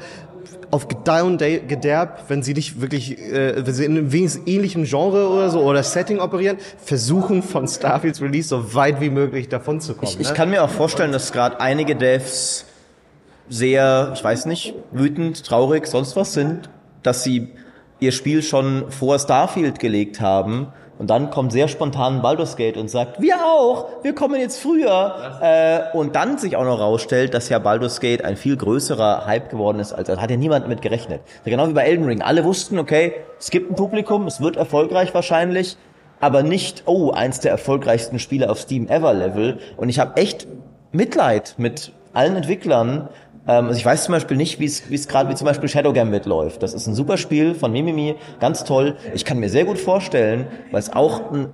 auf Gedeih und Gederb, wenn sie nicht wirklich, äh, wenn sie in einem wenigstens ähnlichen Genre oder so oder Setting operieren, versuchen von Starfields Release so weit wie möglich davon zu kommen. Ich ne? kann mir auch vorstellen, dass gerade einige Devs sehr, ich weiß nicht, wütend, traurig, sonst was sind, dass sie ihr Spiel schon vor Starfield gelegt haben und dann kommt sehr spontan Baldur's Gate und sagt, wir auch, wir kommen jetzt früher. Äh, und dann sich auch noch rausstellt, dass ja Baldur's Gate ein viel größerer Hype geworden ist, als da hat ja niemand mit gerechnet. Genau wie bei Elden Ring. Alle wussten, okay, es gibt ein Publikum, es wird erfolgreich wahrscheinlich, aber nicht, oh, eins der erfolgreichsten Spiele auf Steam ever Level. Und ich habe echt Mitleid mit allen Entwicklern. Ähm, also ich weiß zum Beispiel nicht, wie es gerade wie zum Beispiel Shadow Gambit läuft. Das ist ein super Spiel von Mimimi, ganz toll. Ich kann mir sehr gut vorstellen, weil es auch ein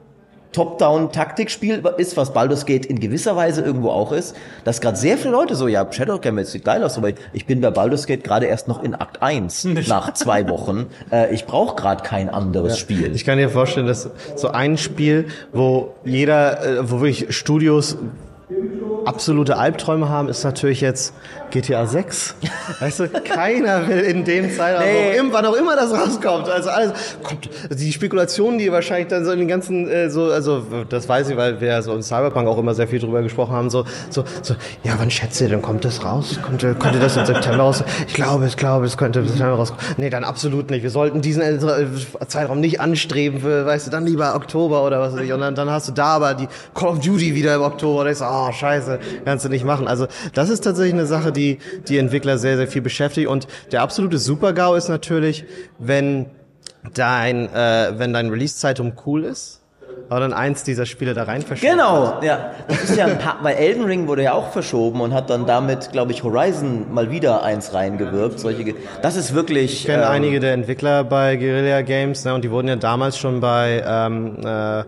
Top-Down-Taktikspiel ist, was Baldur's Gate in gewisser Weise irgendwo auch ist, dass gerade sehr viele Leute so, ja, Shadow Gambit sieht geil aus, aber ich bin bei Baldur's Gate gerade erst noch in Akt 1 nach zwei Wochen. [LAUGHS] Äh, ich brauche gerade kein anderes Spiel. Ich kann dir vorstellen, dass so ein Spiel, wo jeder, äh, wo wirklich Studios absolute Albträume haben, ist natürlich jetzt GTA 6. Weißt du, keiner will in dem Zeitraum, Nee. nee. wann auch immer das rauskommt. Also alles kommt, die Spekulationen, die wahrscheinlich dann so in den ganzen, äh, so, also das weiß ich, weil wir so in Cyberpunk auch immer sehr viel drüber gesprochen haben, so, so, so, ja, wann schätzt ihr denn, kommt das raus? Kommt, könnte das im September raus? Ich glaube, ich glaube, es könnte im September rauskommen. Nee, dann absolut nicht. Wir sollten diesen äh, Zeitraum nicht anstreben für, weißt du, dann lieber Oktober oder was weiß ich. Und dann, dann hast du da aber die Call of Duty wieder im Oktober. Da ist, oh, scheiße, kannst du nicht machen. Also, das ist tatsächlich eine Sache, die die Entwickler sehr, sehr viel beschäftigt. Und der absolute Super-GAU ist natürlich, wenn dein, äh, wenn dein Release-Zeitraum cool ist, aber dann eins dieser Spiele da rein verschwindet. Genau, ja. Das ist ja ein paar, weil Elden Ring wurde ja auch verschoben und hat dann damit, glaube ich, Horizon mal wieder eins reingewirkt. Solche, das ist wirklich. Ich kenne ähm, einige der Entwickler bei Guerilla Games, ne, und die wurden ja damals schon bei ähm, äh,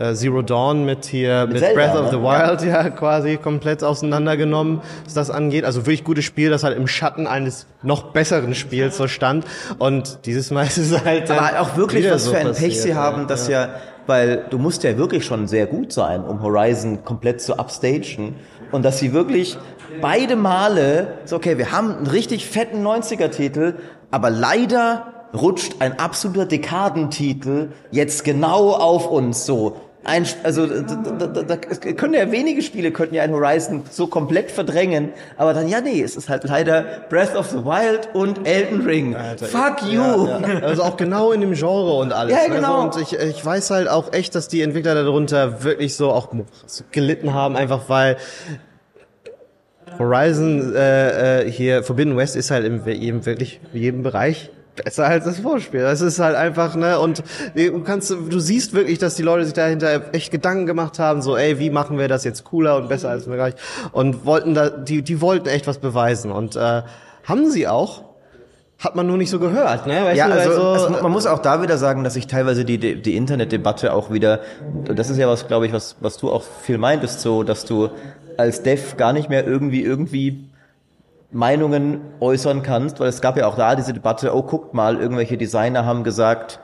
äh, Zero Dawn mit hier mit, Zelda, Breath of ne? the Wild ja quasi komplett auseinandergenommen, was das angeht. Also wirklich gutes Spiel, das halt im Schatten eines noch besseren Spiels so stand. Und dieses Mal [LAUGHS] ist es halt Aber auch wirklich, was so für ein passiert, Pech sie ja. haben, dass ja. weil du musst ja wirklich schon sehr gut sein, um Horizon komplett zu upstagen. Und dass sie wirklich beide Male, so okay, wir haben einen richtig fetten 90er-Titel, aber leider rutscht ein absoluter Dekadentitel jetzt genau auf uns so. Ein, also da, da, da, da es können ja wenige Spiele könnten ja ein Horizon so komplett verdrängen, aber dann ja nee, es ist halt leider Breath of the Wild und Elden Ring. Fuck you. Ja, ja. [LAUGHS] Also auch genau in dem Genre und alles. Ja, ne? genau. So, Und ich, ich weiß halt auch echt, dass die Entwickler darunter wirklich so auch gelitten haben, einfach weil Horizon äh, äh, hier Forbidden West ist halt in jedem wirklich jedem Bereich besser als das Vorspiel. Das ist halt einfach, ne, und du kannst, du siehst wirklich, dass die Leute sich dahinter echt Gedanken gemacht haben, so, ey, wie machen wir das jetzt cooler und besser als wir gleich, und wollten da, die, die wollten echt was beweisen, und äh, haben sie auch, hat man nur nicht so gehört, ne, weißt Ja, du, also, weil so, es, man muss auch da wieder sagen, dass sich teilweise die, die, die Internetdebatte auch wieder, das ist ja was, glaube ich, was, was du auch viel meintest, so, dass du als Dev gar nicht mehr irgendwie, irgendwie Meinungen äußern kannst, weil es gab ja auch da diese Debatte, oh, guckt mal, irgendwelche Designer haben gesagt,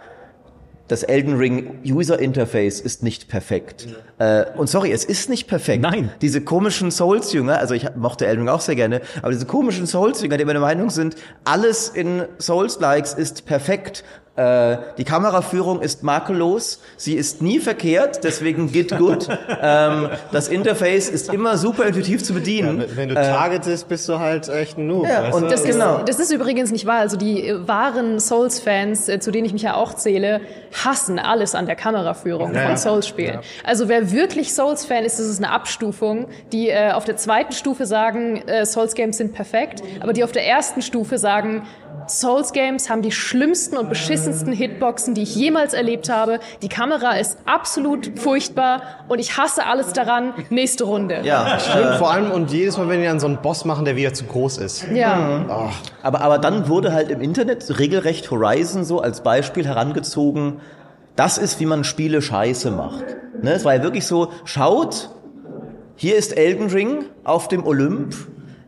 das Elden Ring User Interface ist nicht perfekt. Äh, und sorry, es ist nicht perfekt. Nein. Diese komischen Souls-Jünger, also ich mochte Elden Ring auch sehr gerne, aber diese komischen Souls-Jünger, die der Meinung sind, alles in Souls-Likes ist perfekt. Äh, die Kameraführung ist makellos, sie ist nie verkehrt, deswegen geht gut. ähm, das Interface ist immer super intuitiv zu bedienen. wenn, wenn du targetest, bist du halt echt ein Noob. Ja, weißt und du? Das, Genau. ist, das ist übrigens nicht wahr. Also die äh, wahren Souls-Fans, äh, zu denen ich mich ja auch zähle, hassen alles an der Kameraführung von Souls-Spielen. Also wer wirklich Souls-Fan ist, das ist eine Abstufung, die äh, auf der zweiten Stufe sagen, äh, Souls-Games sind perfekt, aber die auf der ersten Stufe sagen, Souls-Games haben die schlimmsten und beschissensten Hitboxen, die ich jemals erlebt habe. Die Kamera ist absolut furchtbar und ich hasse alles daran. Nächste Runde. ja, Stimmt, vor allem und jedes Mal, wenn die dann so einen Boss machen, der wieder zu groß ist. Ja. Aber, aber dann wurde halt im Internet regelrecht Horizon so als Beispiel herangezogen, das ist, wie man Spiele scheiße macht. Ne? Es war ja wirklich so, schaut, hier ist Elden Ring auf dem Olymp,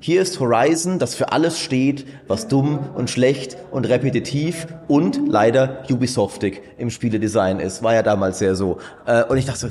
hier ist Horizon, das für alles steht, was dumm und schlecht und repetitiv und leider Ubisoftig im Spieledesign ist. War ja damals sehr so. Äh, Und ich dachte so,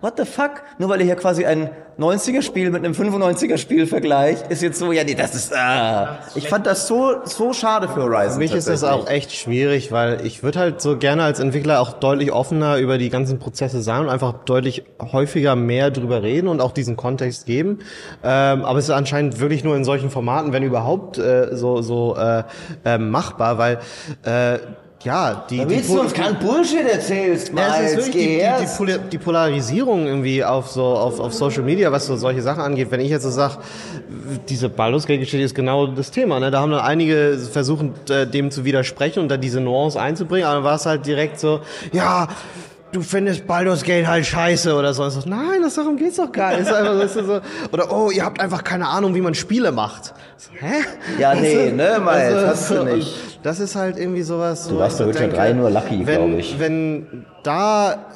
what, the fuck? Nur weil ihr hier quasi ein 90er-Spiel mit einem 95er-Spiel vergleicht, ist jetzt so, ja nee, das ist, ah. Ich fand das so, so schade für Horizon. Für mich ist das auch echt schwierig, weil ich würde halt so gerne als Entwickler auch deutlich offener über die ganzen Prozesse sein und einfach deutlich häufiger mehr drüber reden und auch diesen Kontext geben. Ähm, aber es ist anscheinend wirklich nur in solchen Formaten, wenn überhaupt, äh, so, so äh, äh, machbar, weil äh, ja, die, die Willst du uns keinen Bullshit erzählst, Ja, es ist Miles, wirklich die, die, die, die Polarisierung irgendwie auf so auf, auf Social Media, was so solche Sachen angeht. Wenn ich jetzt so sag, diese Baldur's Gate Geschichte ist genau das Thema. Ne? Da haben dann einige versuchen, äh, dem zu widersprechen und da diese Nuance einzubringen, aber dann war es halt direkt so, ja. Du findest Baldur's Gate halt scheiße oder so. So nein, das darum geht's doch gar nicht. Ist so, oder oh, ihr habt einfach keine Ahnung, wie man Spiele macht. So, Hä? Ja, nee, ne, Miles, Also, hast du so, nicht. Das ist halt irgendwie sowas. Du warst bei so Witcher denke, 3 nur lucky, wenn, glaub ich. Wenn da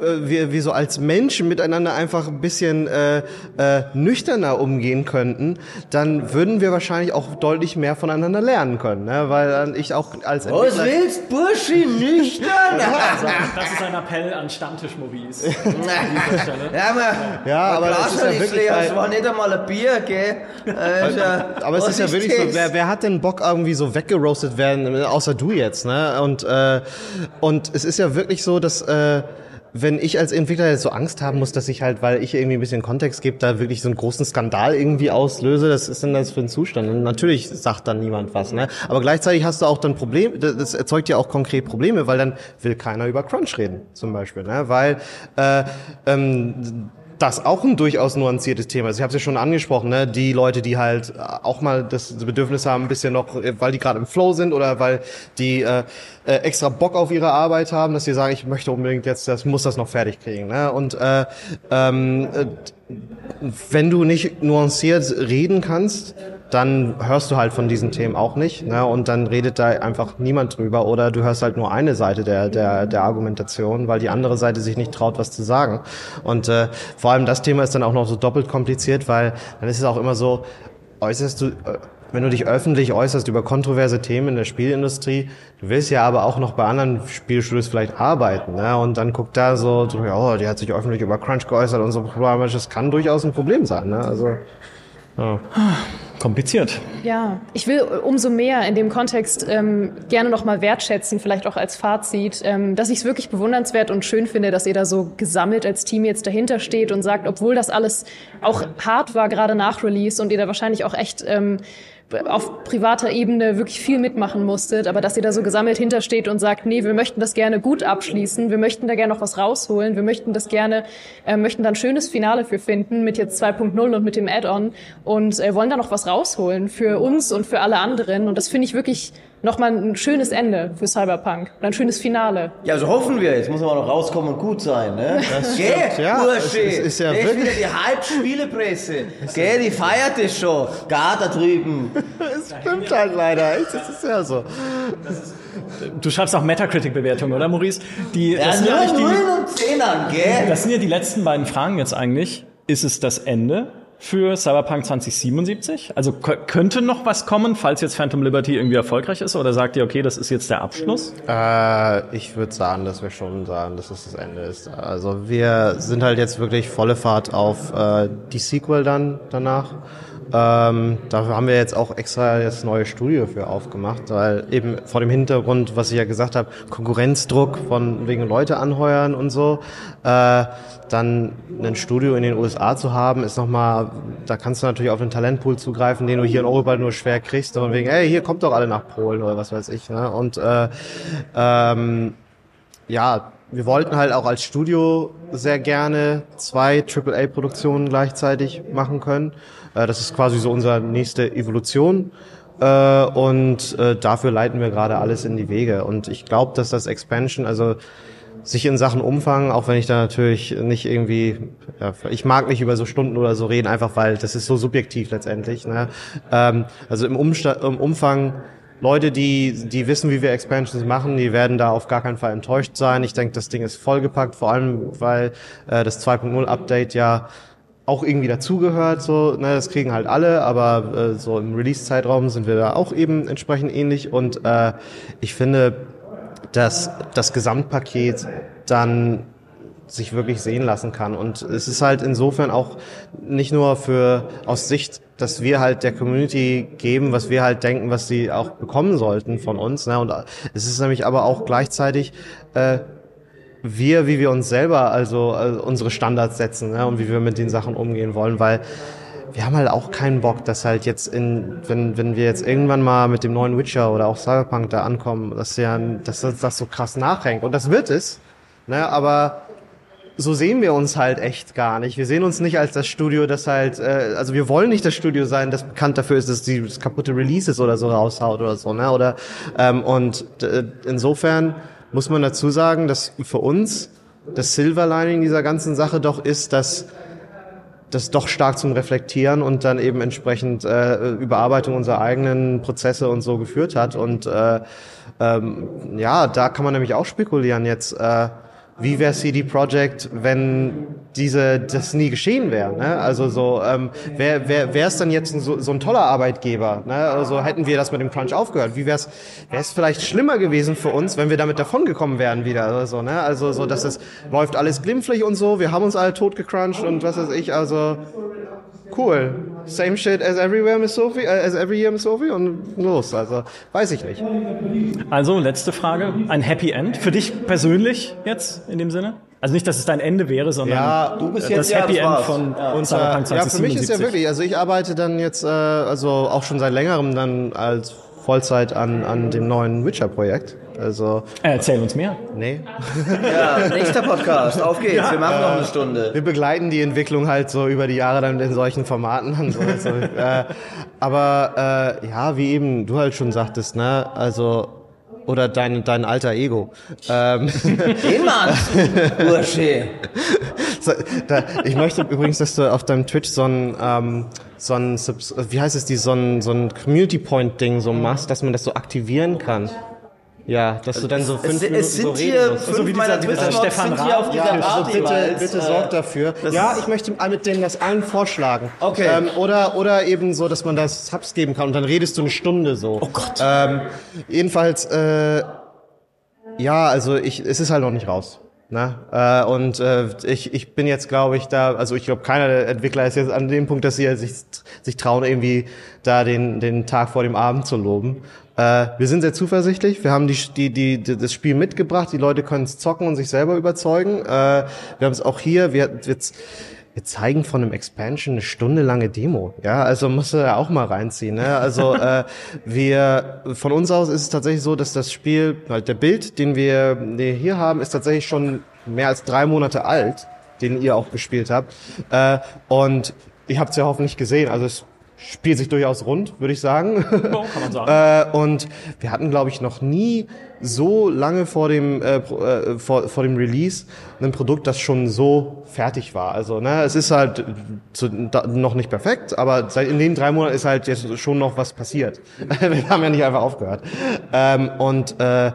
wir, wir so als Menschen miteinander einfach ein bisschen äh, äh, nüchterner umgehen könnten, dann würden wir wahrscheinlich auch deutlich mehr voneinander lernen können, ne? weil dann ich auch als Was Entwickler willst, Burschi, nüchtern? [LAUGHS] Das ist ein Appell an Stammtisch-Movies. [LAUGHS] ja, man, Ja, aber das ist ja wirklich leer, es war nicht einmal ein Bier, gell? Äh, ist ja- Aber es ist ja wirklich so, das? wer, wer hat denn Bock irgendwie so weggeroastet werden, außer du jetzt, ne? Und, äh, und es ist ja wirklich so, dass äh, wenn ich als Entwickler jetzt so Angst haben muss, dass ich halt, weil ich irgendwie ein bisschen Kontext gebe, da wirklich so einen großen Skandal irgendwie auslöse, das ist denn das für ein Zustand? Und natürlich sagt dann niemand was, ne? Aber gleichzeitig hast du auch dann Probleme, das- erzeugt ja auch konkret Probleme, weil dann will keiner über Crunch reden, zum Beispiel, ne? Weil äh, ähm, das auch ein durchaus nuanciertes Thema ist. Ich habe es ja schon angesprochen, ne? die Leute, die halt auch mal das Bedürfnis haben, ein bisschen noch, weil die gerade im Flow sind oder weil die äh, äh, extra Bock auf ihre Arbeit haben, dass sie sagen, ich möchte unbedingt jetzt, das muss das noch fertig kriegen. Ne? Und äh, ähm, äh, wenn du nicht nuanciert reden kannst, dann hörst du halt von diesen Themen auch nicht. Ne? Und dann redet da einfach niemand drüber. Oder du hörst halt nur eine Seite der, der, der Argumentation, weil die andere Seite sich nicht traut, was zu sagen. Und äh, vor allem das Thema ist dann auch noch so doppelt kompliziert, weil dann ist es auch immer so, äußerst du, äh, wenn du dich öffentlich äußerst über kontroverse Themen in der Spielindustrie, du willst ja aber auch noch bei anderen Spielstudios vielleicht arbeiten, ne? Und dann guckt da so, so ja, oh, die hat sich öffentlich über Crunch geäußert und so, das kann durchaus ein Problem sein, ne? Also Kompliziert. Ja, ich will umso mehr in dem Kontext ähm, gerne nochmal wertschätzen, vielleicht auch als Fazit, ähm, dass ich es wirklich bewundernswert und schön finde, dass ihr da so gesammelt als Team jetzt dahinter steht und sagt, obwohl das alles auch hart war, gerade nach Release und ihr da wahrscheinlich auch echt ähm, auf privater Ebene wirklich viel mitmachen musstet, aber dass ihr da so gesammelt hintersteht und sagt, nee, wir möchten das gerne gut abschließen, wir möchten da gerne noch was rausholen, wir möchten das gerne, äh, möchten da ein schönes Finale für finden mit jetzt 2.0 und mit dem Add-on und äh, wollen da noch was rausholen für uns und für alle anderen. Und das finde ich wirklich nochmal ein schönes Ende für Cyberpunk und ein schönes Finale. Ja, so hoffen wir. Jetzt muss aber noch rauskommen und gut sein, ne? [LAUGHS] Das Geh, ja. Burschi. Es ist- ist ja wirklich- wieder die Halbspielepresse. [LAUGHS] Geh, die feiert es schon. Gar da drüben. [LAUGHS] es stimmt halt leider, echt, das ist ja so. Du schreibst auch Metacritic-Bewertungen, oder Maurice? Die, Ja, das, sind ja die, Nullen und Zehnern, gell? das sind ja die letzten beiden Fragen jetzt eigentlich. Ist es das Ende für Cyberpunk 2077? Also kö- könnte noch was kommen, falls jetzt Phantom Liberty irgendwie erfolgreich ist? Oder sagt ihr, okay, das ist jetzt der Abschluss? Äh, ich würde sagen, dass wir schon sagen, dass es das Ende ist. Also wir sind halt jetzt wirklich volle Fahrt auf äh, die Sequel dann danach. Ähm, dafür haben wir jetzt auch extra das neue Studio für aufgemacht, weil eben vor dem Hintergrund, was ich ja gesagt habe, Konkurrenzdruck von wegen Leute anheuern und so, äh, dann ein Studio in den USA zu haben, ist nochmal, da kannst du natürlich auf den Talentpool zugreifen, den du hier in Europa nur schwer kriegst, und wegen, hey, hier kommt doch alle nach Polen oder was weiß ich. Ne? Und äh, ähm, ja, wir wollten halt auch als Studio sehr gerne zwei AAA-Produktionen gleichzeitig machen können. Äh, das ist quasi so unsere nächste Evolution. Äh, und äh, dafür leiten wir gerade alles in die Wege. Und ich glaube, dass das Expansion, also sich in Sachen Umfang, auch wenn ich da natürlich nicht irgendwie, ja, ich mag nicht über so Stunden oder so reden, einfach weil das ist so subjektiv letztendlich. Ne? Ähm, also im, Umsta im Umfang Leute, die, die wissen, wie wir Expansions machen, die werden da auf gar keinen Fall enttäuscht sein. Ich denke, das Ding ist vollgepackt, vor allem, weil äh, das 2.0 Update ja auch irgendwie dazugehört, so, ne, das kriegen halt alle, aber äh, so im Release-Zeitraum sind wir da auch eben entsprechend ähnlich und äh, ich finde, dass das Gesamtpaket dann sich wirklich sehen lassen kann. Und es ist halt insofern auch nicht nur für aus Sicht, dass wir halt der Community geben, was wir halt denken, was sie auch bekommen sollten von uns. Ne? Und es ist nämlich aber auch gleichzeitig äh, wir, wie wir uns selber also äh, unsere Standards setzen ne? und wie wir mit den Sachen umgehen wollen, weil wir haben halt auch keinen Bock, dass halt jetzt in, wenn, wenn wir jetzt irgendwann mal mit dem neuen Witcher oder auch Cyberpunk da ankommen, dass ja, dass das so krass nachhängt. Und das wird es. Ne, aber so sehen wir uns halt echt gar nicht. Wir sehen uns nicht als das Studio, das halt, äh, also wir wollen nicht das Studio sein, das bekannt dafür ist, dass die das kaputte Releases oder so raushaut oder so, ne? Oder ähm, und äh, insofern muss man dazu sagen, dass für uns das Silver Lining dieser ganzen Sache doch ist, dass das doch stark zum Reflektieren und dann eben entsprechend äh, Überarbeitung unserer eigenen Prozesse und so geführt hat. Und äh, ähm, ja, da kann man nämlich auch spekulieren jetzt. Äh, wie wäre CD Projekt, wenn diese das nie geschehen wäre. Ne? Also so, ähm, wer wäre es dann jetzt so, so ein toller Arbeitgeber? Ne? Also hätten wir das mit dem Crunch aufgehört. Wie wäre es vielleicht schlimmer gewesen für uns, wenn wir damit davongekommen wären wieder oder. Ne? Also so, dass es läuft alles glimpflich und so. Wir haben uns alle tot gecrunched und was weiß ich. Also cool. Same shit as everywhere, Miss Sophie, äh, as every year, Miss Sophie und los. Also weiß ich nicht. Also, letzte Frage. Ein Happy End für dich persönlich jetzt in dem Sinne? Also nicht, dass es dein Ende wäre, sondern Ja, Du bist das jetzt ja, Happy das End war's. von Ja. Und, Cyberpunk äh, ja, für mich ist ja 2077. wirklich, also ich arbeite dann jetzt, äh, also auch schon seit längerem dann als Vollzeit an, an dem neuen Witcher-Projekt. Also, Äh, Erzähl uns mehr. nee. [LAUGHS] Ja, nächster Podcast. Auf geht's. Wir machen noch eine Stunde. Wir begleiten die Entwicklung halt so über die Jahre dann in solchen Formaten und so. Also, äh, aber äh, ja, wie eben du halt schon sagtest, ne, also oder dein dein alter Ego. Ähm, [LAUGHS] Den Mann! Bursche. so, da, ich möchte übrigens, dass du auf deinem Twitch so ein ähm, so ein Subs wie heißt es die so ein so ein Community Point Ding so machst, dass man das so aktivieren kann. Ja, dass du dann so fünf Es, Minuten es sind hier fünf So wie meiner dieser- dieser Stefan sind hier auf dieser Ja, also Party bitte, bereits, bitte äh, sorgt dafür. Ja, ich möchte mit denen das allen vorschlagen. Okay. Ähm, oder, oder eben so, dass man das Subs geben kann und dann redest du eine Stunde so. Oh Gott. Ähm, jedenfalls, äh, ja, also ich, es ist halt noch nicht raus. Ne? Äh, und äh, ich, ich bin jetzt, glaube ich, da, also ich glaube, keiner der Entwickler ist jetzt an dem Punkt, dass sie sich, sich trauen, irgendwie da den, den Tag vor dem Abend zu loben. Äh, wir sind sehr zuversichtlich. Wir haben die, die, die, die, das Spiel mitgebracht. Die Leute können es zocken und sich selber überzeugen. Äh, wir haben es auch hier. Wir, wir, wir zeigen von einem Expansion eine Stunde lange Demo. Ja, also musst du ja auch mal reinziehen. Ne? Also [LAUGHS] äh, wir von uns aus ist es tatsächlich so, dass das Spiel, halt der Bild, den wir hier haben, ist tatsächlich schon mehr als drei Monate alt, den ihr auch gespielt habt. Äh, und ihr habt es ja hoffentlich gesehen. Also es spielt sich durchaus rund, würde ich sagen. kann man sagen. [LAUGHS] Äh, und wir hatten, glaube ich, noch nie so lange vor dem äh, äh, vor, vor dem Release ein Produkt, das schon so fertig war. Also ne, es ist halt zu, da, noch nicht perfekt, aber seit in den drei Monaten ist halt jetzt schon noch was passiert. [LAUGHS] wir haben ja nicht einfach aufgehört. Ähm, und äh,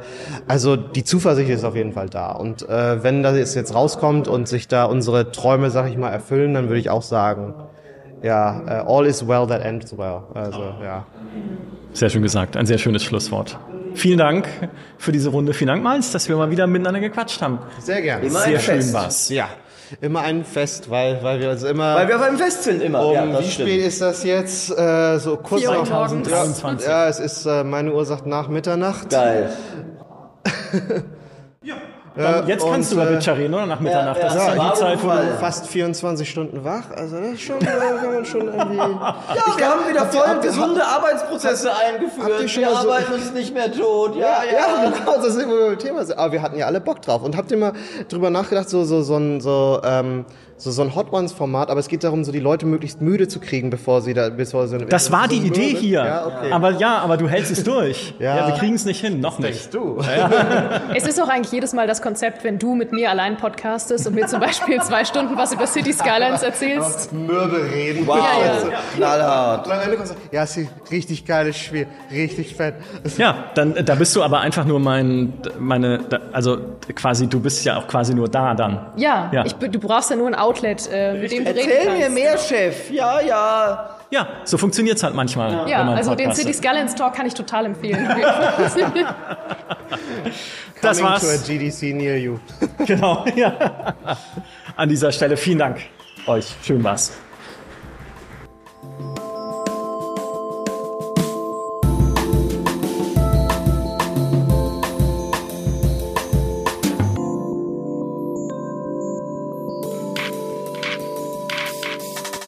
also die Zuversicht ist auf jeden Fall da. Und äh, wenn das jetzt rauskommt und sich da unsere Träume, sag ich mal, erfüllen, dann würde ich auch sagen, ja, äh, all is well that ends well. Also ja. Sehr schön gesagt. Ein sehr schönes Schlusswort. Vielen Dank für diese Runde. Vielen Dank, Miles, dass wir mal wieder miteinander gequatscht haben. Sehr gerne. Immer Sehr ein schön Fest. war's. Ja, immer ein Fest, weil, weil wir also immer. Weil wir auf einem Fest sind immer. um, ja, das wie stimmt. spät ist das jetzt? Äh, so kurz nach morgens. 2023. Ja, es ist äh, meine Uhr sagt nach Mitternacht. Geil. [LAUGHS] Dann, jetzt kannst und, du über äh, Witcher reden, oder? Nach Mitternacht. ja, das ist ja, ja die war Zeit, wo Fall. du Fast 24 Stunden wach, also das ist schon, äh, kann man schon irgendwie. [LAUGHS] Ja, wir haben wieder voll gesunde Arbeitsprozesse eingeführt. Wir mal so- arbeiten uns nicht mehr tot. Ja, ja. Ja, genau, das ist immer beim Thema. Aber wir hatten ja alle Bock drauf. Und habt ihr mal drüber nachgedacht, so, so, so ein, so, ähm, so, so ein Hot Ones-Format, aber es geht darum, so die Leute möglich müde zu kriegen, bevor sie da, bevor sie. das war die so Idee mürbe. hier. Ja, okay. Aber ja, aber du hältst es durch. [LAUGHS] Ja. ja wir kriegen es nicht hin, noch nicht. du. [LAUGHS] Es ist auch eigentlich jedes Mal das Konzept, wenn du mit mir allein podcastest und mir zum Beispiel zwei Stunden was über City Skylines erzählst. Mürbe reden. Wow, Ja, ja. ja, ist ein richtig geiles Spiel, richtig fett. Ja, dann da bist du aber einfach nur mein, meine, also quasi, du bist ja auch quasi nur da dann. Ja, Ja. Ich, du brauchst ja nur ein Outlet, äh, mit dem du reden Erzähl mir mehr, Chef. Ja, ja. Ja, so funktioniert's halt manchmal. Ja, wenn man also den. City Skylines Talk kann ich total empfehlen. [LAUGHS] [LAUGHS] Das Coming war's. to a GDC near you. Genau, ja. An dieser Stelle vielen Dank euch. Schön war's.